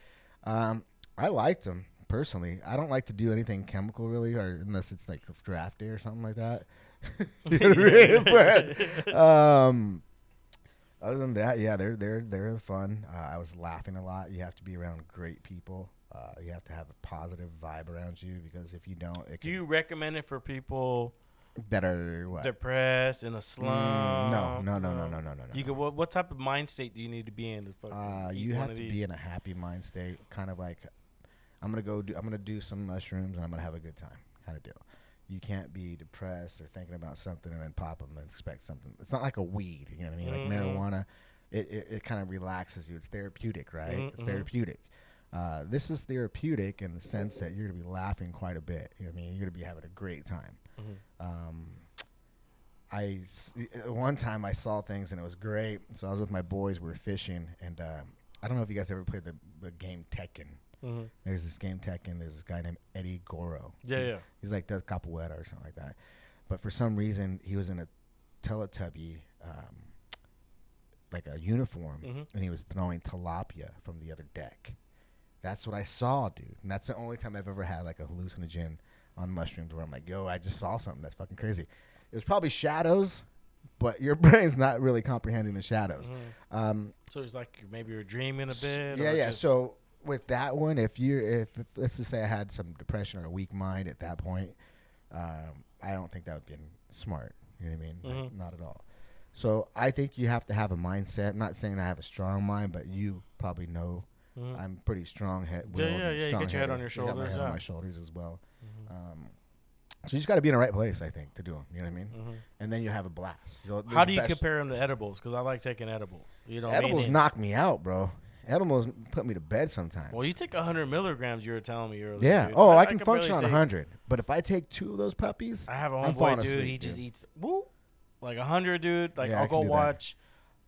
Um, I liked them personally. I don't like to do anything chemical really, or unless it's like draft day or something like that. but um, other than that, yeah, they're they're they're fun. Uh, I was laughing a lot. You have to be around great people. Uh, you have to have a positive vibe around you because if you don't, it do you recommend it for people? that are what? depressed in a mm, slum. Mm, no, no, no, no, no, no, no. You no. could what, what type of mind state do you need to be in? To uh, you have to be in a happy mind state, kind of like I'm gonna go do. I'm gonna do some mushrooms and I'm gonna have a good time, kind of deal. You can't be depressed or thinking about something and then pop them and expect something. It's not like a weed, you know what I mean? Mhm. Like marijuana, it it, it kind of relaxes you. It's therapeutic, right? Mhm, it's mhm. therapeutic. Uh, this is therapeutic in the sense that you're gonna be laughing quite a bit. You know what I mean? You're gonna be having a great time. Mhm. Um, I uh, one time I saw things and it was great. So I was with my boys. We were fishing, and uh, I don't know if you guys ever played the the game Tekken. Mhm. There's this game Tekken There's this guy named Eddy Gordo. Yeah, yeah. He's like does capoeira or something like that. But for some reason, he was in a Teletubby, um, like a uniform, Mhm. and he was throwing tilapia from the other deck. That's what I saw, dude. And that's the only time I've ever had like a hallucinogen on mushrooms where I'm like, yo, I just saw something that's fucking crazy. It was probably shadows, but your brain's not really comprehending the shadows. Mhm. Um, So it's like maybe you're dreaming a bit. yeah, yeah. So with that one, if you if, if let's just say I had some depression or a weak mind at that point, um, I don't think that would be smart. You know what I mean? Like, Mhm. not at all. So I think you have to have a mindset. I'm not saying I have a strong mind, but you probably know Mhm. I'm pretty strong head. Yeah, yeah, yeah, you get your head on your shoulders. I got my head yeah. on my shoulders as well. Mhm. Um, so you just got to be in the right place, I think, to do them. You know what I mean? Mhm. And then you have a blast. So How do you compare them to edibles? Because I like taking edibles. You know, Edibles knock me out, bro. Edibles put me to bed sometimes. Well, you take 100 milligrams. You were telling me earlier. yeah. dude. Oh, I, I can could function on take- 100. But if I take two of those puppies, I have a homeboy, falling dude. asleep, he just eats woo, like a hundred, dude. Like Yeah, I I'll go watch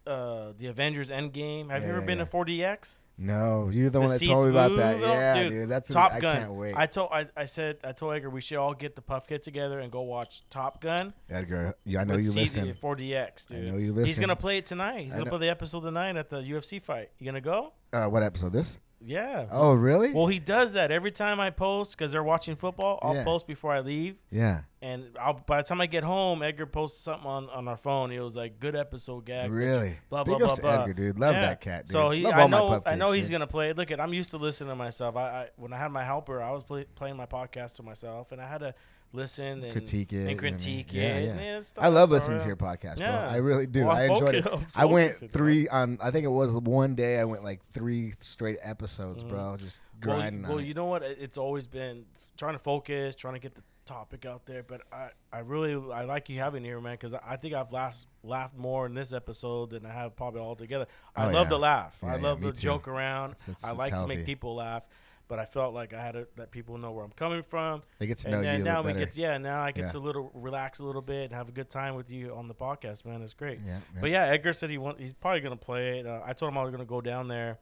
uh, the Avengers Endgame. Have Yeah, you ever yeah, been to 4DX? No, you're the, The one that told me about that. Yeah, dude, dude. That's Top I Gun. can't wait. I told I, I said I told Edgar we should all get the puff kit together and go watch Top Gun. Edgar, yeah, I know you listen. 4DX, dude. I know you listen. He's gonna play it tonight. He's I gonna know- play the episode tonight at the UFC fight. You gonna go? Uh, what episode? This? Yeah. Oh, really? Well, he does that every time I post because they're watching football. I'll Yeah. post before I leave. yeah. And I'll, by the time I get home, Edgar posts something on, on our phone. He was like, "Good episode, gag." Really? Blah Big blah blah to blah. Edgar, dude. Love Yeah. that cat, dude. So he, Love I all know, I know kids, he's dude. gonna play. Look, at I'm used to listening to myself. I, I when I had my helper, I was play, playing my podcast to myself, and I had to listen and critique it. and you know I mean? critique Yeah, it. yeah. and it's I love listening to your podcast, bro. Yeah. I really do. Well, I enjoyed it. I'm went three on. I think it was one day. I went like three straight episodes, Mhm. bro. Just Well, grinding well on you know what? It's always been trying to focus, trying to get the topic out there. But I, I really, I like you having here, man, because I, I think I've laughed, laughed more in this episode than I have probably all together. I Oh, love yeah. to laugh. Yeah, I love to joke around. It's- it's- I like to make people laugh. But I felt like I had to let people know where I'm coming from. They get to and know then you now we better. get, yeah, now I get Yeah. to little relax a little bit and have a good time with you on the podcast, man. It's great. yeah, yeah. But yeah, Edgar said he want, he's probably gonna play it. Uh, I told him I was gonna go down there,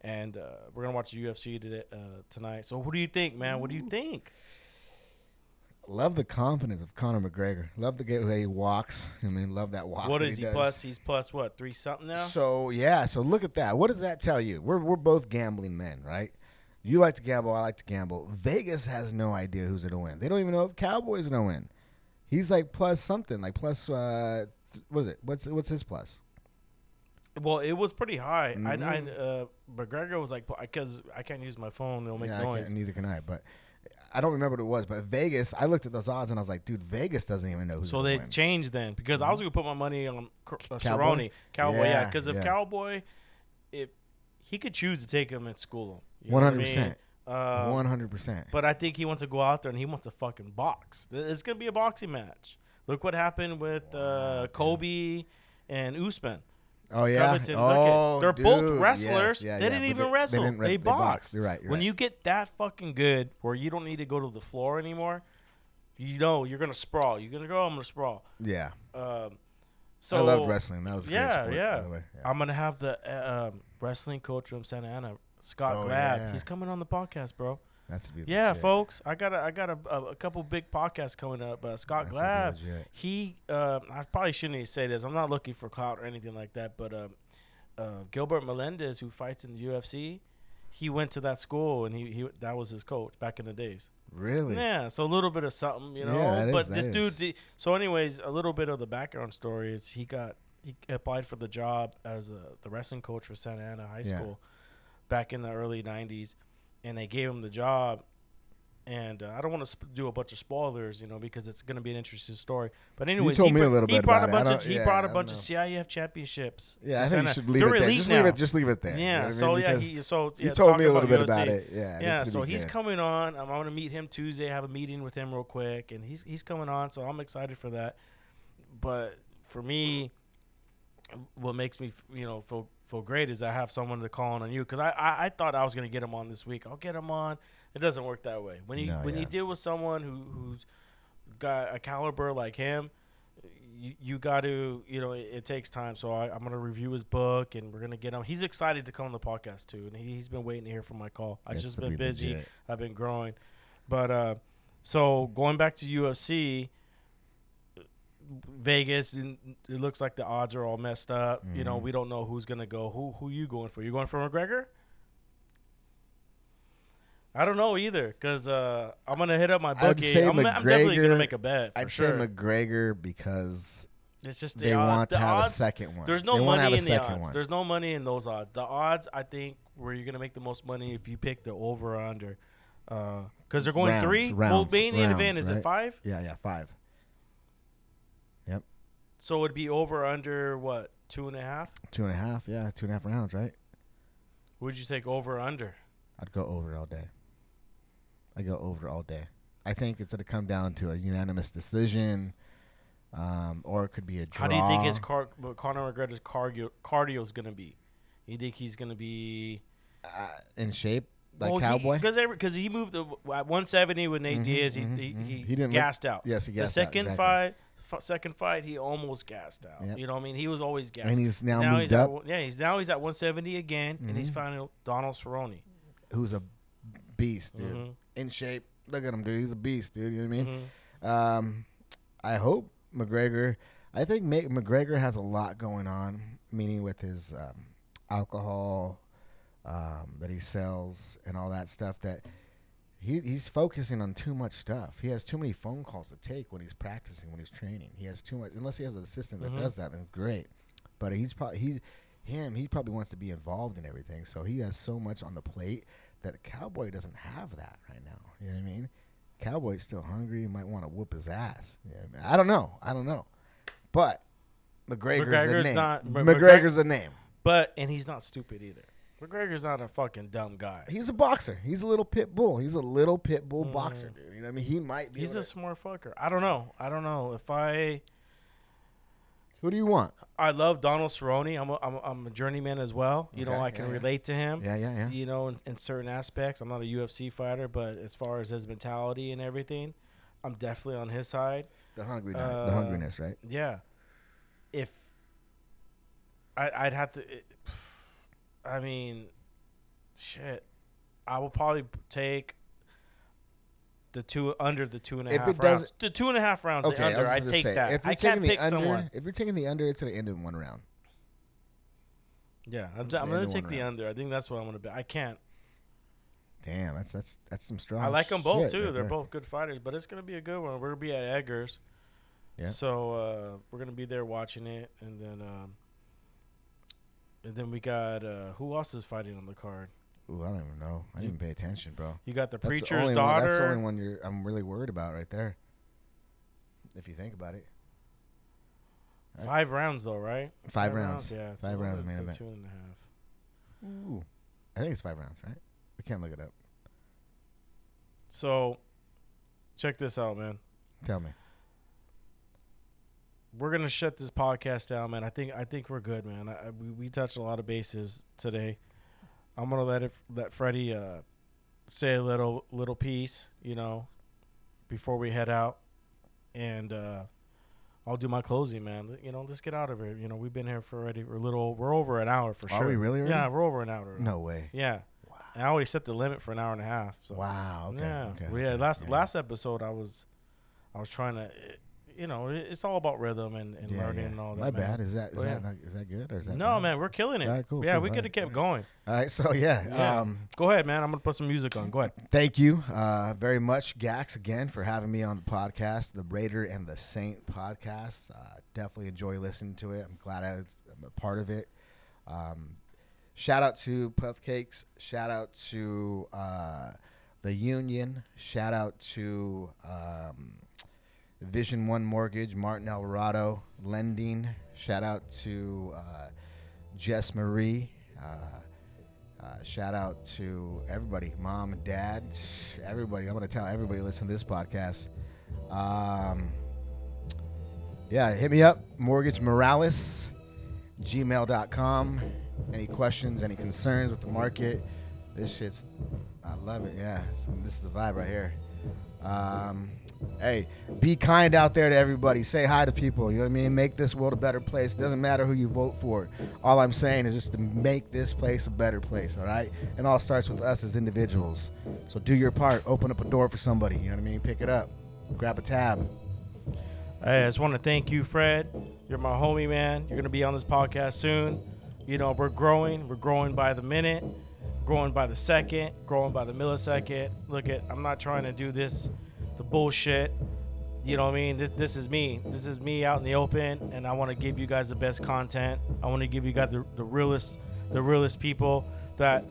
and uh, we're gonna watch the UFC today, uh, tonight. So what do you think, man? What do you think? Love the confidence of Conor McGregor. Love the way he walks. I mean, love that walk. what that is he does. plus? He's plus what? Three something now. So yeah, so look at that. What does that tell you? We're we're both gambling men, right? You like to gamble, I like to gamble. Vegas has no idea who's gonna win. They don't even know if Cowboys gonna win. He's like plus something, like plus uh, what is it? What's what's his plus? well, it was pretty high. I, I Mhm. uh, McGregor was like, because I can't use my phone; it'll make yeah, I noise. can't, neither can I. But I don't remember what it was. But Vegas, I looked at those odds and I was like, dude, Vegas doesn't even know who's So they win. changed then because I was gonna put my money on uh, Cowboy? Cerrone, Cowboy. Yeah, Yeah, because if yeah. Cowboy, if he could choose to take him and school him, One hundred percent. Uh, One hundred percent. But I think he wants to go out there and he wants a fucking box. It's gonna be a boxing match. Look what happened with uh. Colby and Usman. Oh yeah. Covington, look at- oh, they're both wrestlers. Yes, yeah, They yeah, didn't even wrestle. didn't re- They boxed. You're right. You're when right. you get that fucking good, where you don't need to go to the floor anymore, you know you're gonna sprawl. You're gonna go. I'm gonna sprawl. yeah. Um, so I loved wrestling. That was a yeah, great sport, yeah. by the way. Yeah. I'm gonna have the uh, um, wrestling coach from Santa Ana, Scott Oh, Glad. yeah. He's coming on the podcast, bro. That's to be Yeah, legit. folks, I got a, I got a, a, a couple big podcasts coming up. Uh, Scott That's Glad, he, uh, I probably shouldn't even say this. I'm not looking for clout or anything like that, but um, uh, Gilbert Melendez, who fights in the UFC, he went to that school and he, he that was his coach back in the days. Really? Yeah, so a little bit of something, you Yeah, know. is- but that this dude, the, so anyways, a little bit of the background story is he got he applied for the job as a, the wrestling coach for Santa Ana High Yeah. School back in the early '90s, and they gave him the job. And uh, I don't want to sp- do a bunch of spoilers, you know, because it's going to be an interesting story. But anyways, told he, me a br- little he bit brought a. Bunch of he yeah, brought a bunch know. of CIF championships. Yeah, I think Santa- you should leave They're it there. Just now. leave it. Just leave it there. You know Yeah, I so mean? yeah, he so you yeah, told me a little bit UFC. about it. Yeah. Yeah, so he's good. coming on. I'm going to meet him Tuesday. Have a meeting with him real quick, and he's he's coming on. So I'm excited for that. But for me, what makes me you know feel feel great is I have someone to call on you because I, I I thought I was going to get him on this week. I'll get him on. It doesn't work that way. When you No, when you deal with someone who who's got a caliber like him. You, you got to, you know, it, it takes time. So I, I'm going to review his book and we're going to get him. He's excited to come on the podcast too. And he, he's been waiting to hear from my call. I've That's just been be busy. legit. I've been growing. But uh, so going back to UFC, Vegas, it it looks like the odds are all messed up. You know, Mhm. we don't know who's gonna go. Who who you going for? You going for McGregor? I don't know either, cause uh, I'm gonna hit up my bookie. I'm, I'm definitely gonna McGregor- make a bet. For I'd sure. say McGregor because it's just the they want the to have odds, a second one. There's no they money in the odds. one. There's no money in those odds. The odds, I think, where you're gonna make the most money if you pick the over or under, because they're going Rounds, three. rounds, event rounds, is it right? five? Yeah, yeah, five. So it'd be over under what two and a half? Two and a half. Yeah, two and a half rounds, right? Would you take over or under? I'd go over all day. I go over all day. I think it's gonna come down to a unanimous decision, um, or it could be a draw. How do you think his car, Conor McGregor's cardio cardio is gonna be? You think he's gonna be uh, in shape like Cowboy? Because because he moved to, at 170 with Nate Mhm, Diaz, he, mhm, he, mhm. he, He didn't look- gassed out. yes, he the gassed out, second exactly. fight, f- second fight, he almost gassed out. Yep. You know what I mean? He was always gassed. and he's now, now moved he's up. at yeah, he's now he's at 170 again, and he's Mhm. finding Donald Cerrone. who's a beast, dude. Mhm. In shape. Look at him, dude. He's a beast, dude. You know what I mean? Mhm. Um, I hope McGregor. I think McGregor has a lot going on, meaning with his um, alcohol um, that he sells and all that stuff. That he he's focusing on too much stuff. He has too many phone calls to take when he's practicing, when he's training. He has too much. Unless he has an assistant that Mhm. does that, then great. But he's probably he him. He probably wants to be involved in everything. So he has so much on the plate that Cowboy doesn't have that right now. You know what I mean? Cowboy's still hungry. He might want to whoop his ass. You know I, mean? I don't know. I don't know. But McGregor's, a name. not- Mc- McGregor's a name. But and he's not stupid either. McGregor's not a fucking dumb guy. He's a boxer. He's a little pit bull. He's a little pit bull Mm. boxer, dude. You know what I mean? He might be. He's a smart fucker. I don't know. I don't know if I. Who do you want? I love Donald Cerrone. I'm a, I'm a, I'm a journeyman as well. You know, I can yeah, yeah. relate to him. Yeah, yeah, yeah. You know, in, in certain aspects, I'm not a UFC fighter, but as far as his mentality and everything, I'm definitely on his side. The hungry, the Uh, hungriness, right? Yeah. If I, I'd have to, it, I mean, shit, I will probably take the two under the two and a If half it rounds. doesn't- The two and a half rounds. Okay, the I under. was I take say, that. If you're I can't taking the pick under, someone. if you're taking the under, it's gonna end in one round. Yeah, I'm, It's I'm gonna take the round. under. I think that's what I'm gonna be. I can't. Damn, that's that's that's some strong. I like them both too. right They're both good fighters, but it's gonna be a good one. We're gonna be at Edgar's. Yeah. So uh, we're gonna be there watching it, and then um, and then we got uh, who else is fighting on the card? Ooh, I don't even know. I didn't pay attention, bro. You got the That's the preacher's only one- daughter. that's the only one you're. I'm really worried about right there. If you think about it, Five rounds though, right? five, rounds. Yeah, it's Five rounds the- main the event. Two and a half. Ooh, I think it's five rounds, right? We can't look it up. So, check this out, man. Tell me. We're gonna shut this podcast down, man. I think I think we're good, man. I, we we touched a lot of bases today. I'm gonna let it let Freddy uh, say a little little piece, you know, before we head out, and uh, I'll do my closing, man. You know, let's get out of here. You know, we've been here for already. We're a little. We're over an hour for Are sure. we really already? Yeah, we're over an hour. No way. Yeah. And I already set the limit for an hour and a half. So Wow. Okay. yeah, Okay. Well, yeah. Last yeah. last episode, I was, I was trying to, eh, you know, it's all about rhythm and, and Yeah, learning yeah. and all that. My man. bad. Is that is that not, is that good or is that No, bad? man, we're killing it. All right, cool, yeah, cool, we could have right, kept going. All right. So yeah. Yeah. Um, Go ahead, man. I'm gonna put some music on. Go ahead. Thank you uh, very much, Gax, again for having me on the podcast, the Raider and the Saint podcast. Uh, definitely enjoy listening to it. I'm glad I was, I'm a part of it. Um, shout out to Puff Cakes. Shout out to uh, the Union. Shout out to um, Vision One Mortgage, Martin Alvarado Lending. Shout out to uh, Jess Marie. Uh, uh, shout out to everybody, mom and dad, everybody. I'm going to tell everybody listen to this podcast. Um, yeah, hit me up, Mortgage Morales, gmail.com. Any questions, any concerns with the market? This shit's, I love it. Yeah, this is the vibe right here. Um, hey, be kind out there to everybody. Say hi to people. You know what I mean? Make this world a better place. Doesn't matter who you vote for. All I'm saying is just to make this place a better place. All right, and all starts with us as individuals. So do your part. Open up a door for somebody. You know what I mean? Pick it up. Grab a tab. I just want to thank you, Fred. You're my homie, man. You're gonna be on this podcast soon. You know, we're growing. We're growing by the minute, growing by the second, growing by the millisecond. Look at, I'm not trying to do this, the bullshit. You know what I mean? This, this is me. This is me out in the open, and I want to give you guys the best content. I want to give you guys the, the realest, the realest people that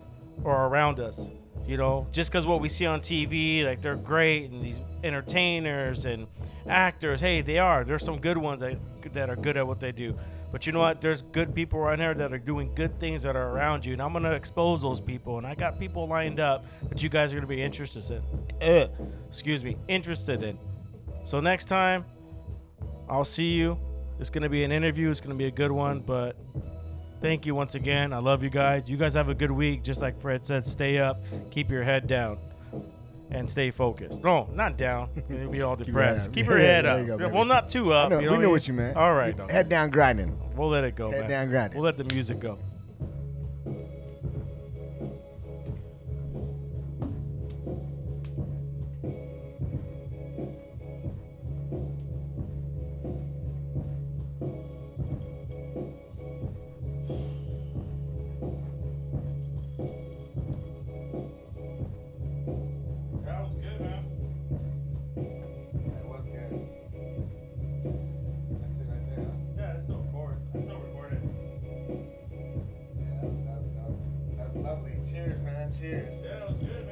are around us. You know, just because what we see on TV, like they're great and these entertainers and actors, hey, they are. There's some good ones that that are good at what they do. But you know what? There's good people around here that are doing good things that are around you, and I'm gonna expose those people. And I got people lined up that you guys are gonna be interested in. Excuse me, interested in. So next time, I'll see you. It's gonna be an interview. It's gonna be a good one. But thank you once again. I love you guys. You guys have a good week. Just like Fred said, stay up, keep your head down, and mm. stay focused. No, not down. You'll be all your depressed. head Keep, your head up. go, well, not too up. know, you we know, know what you meant. All right. Head down grinding. We'll let it go. Head man. down grinding. We'll let the music go. Cheers. Yeah,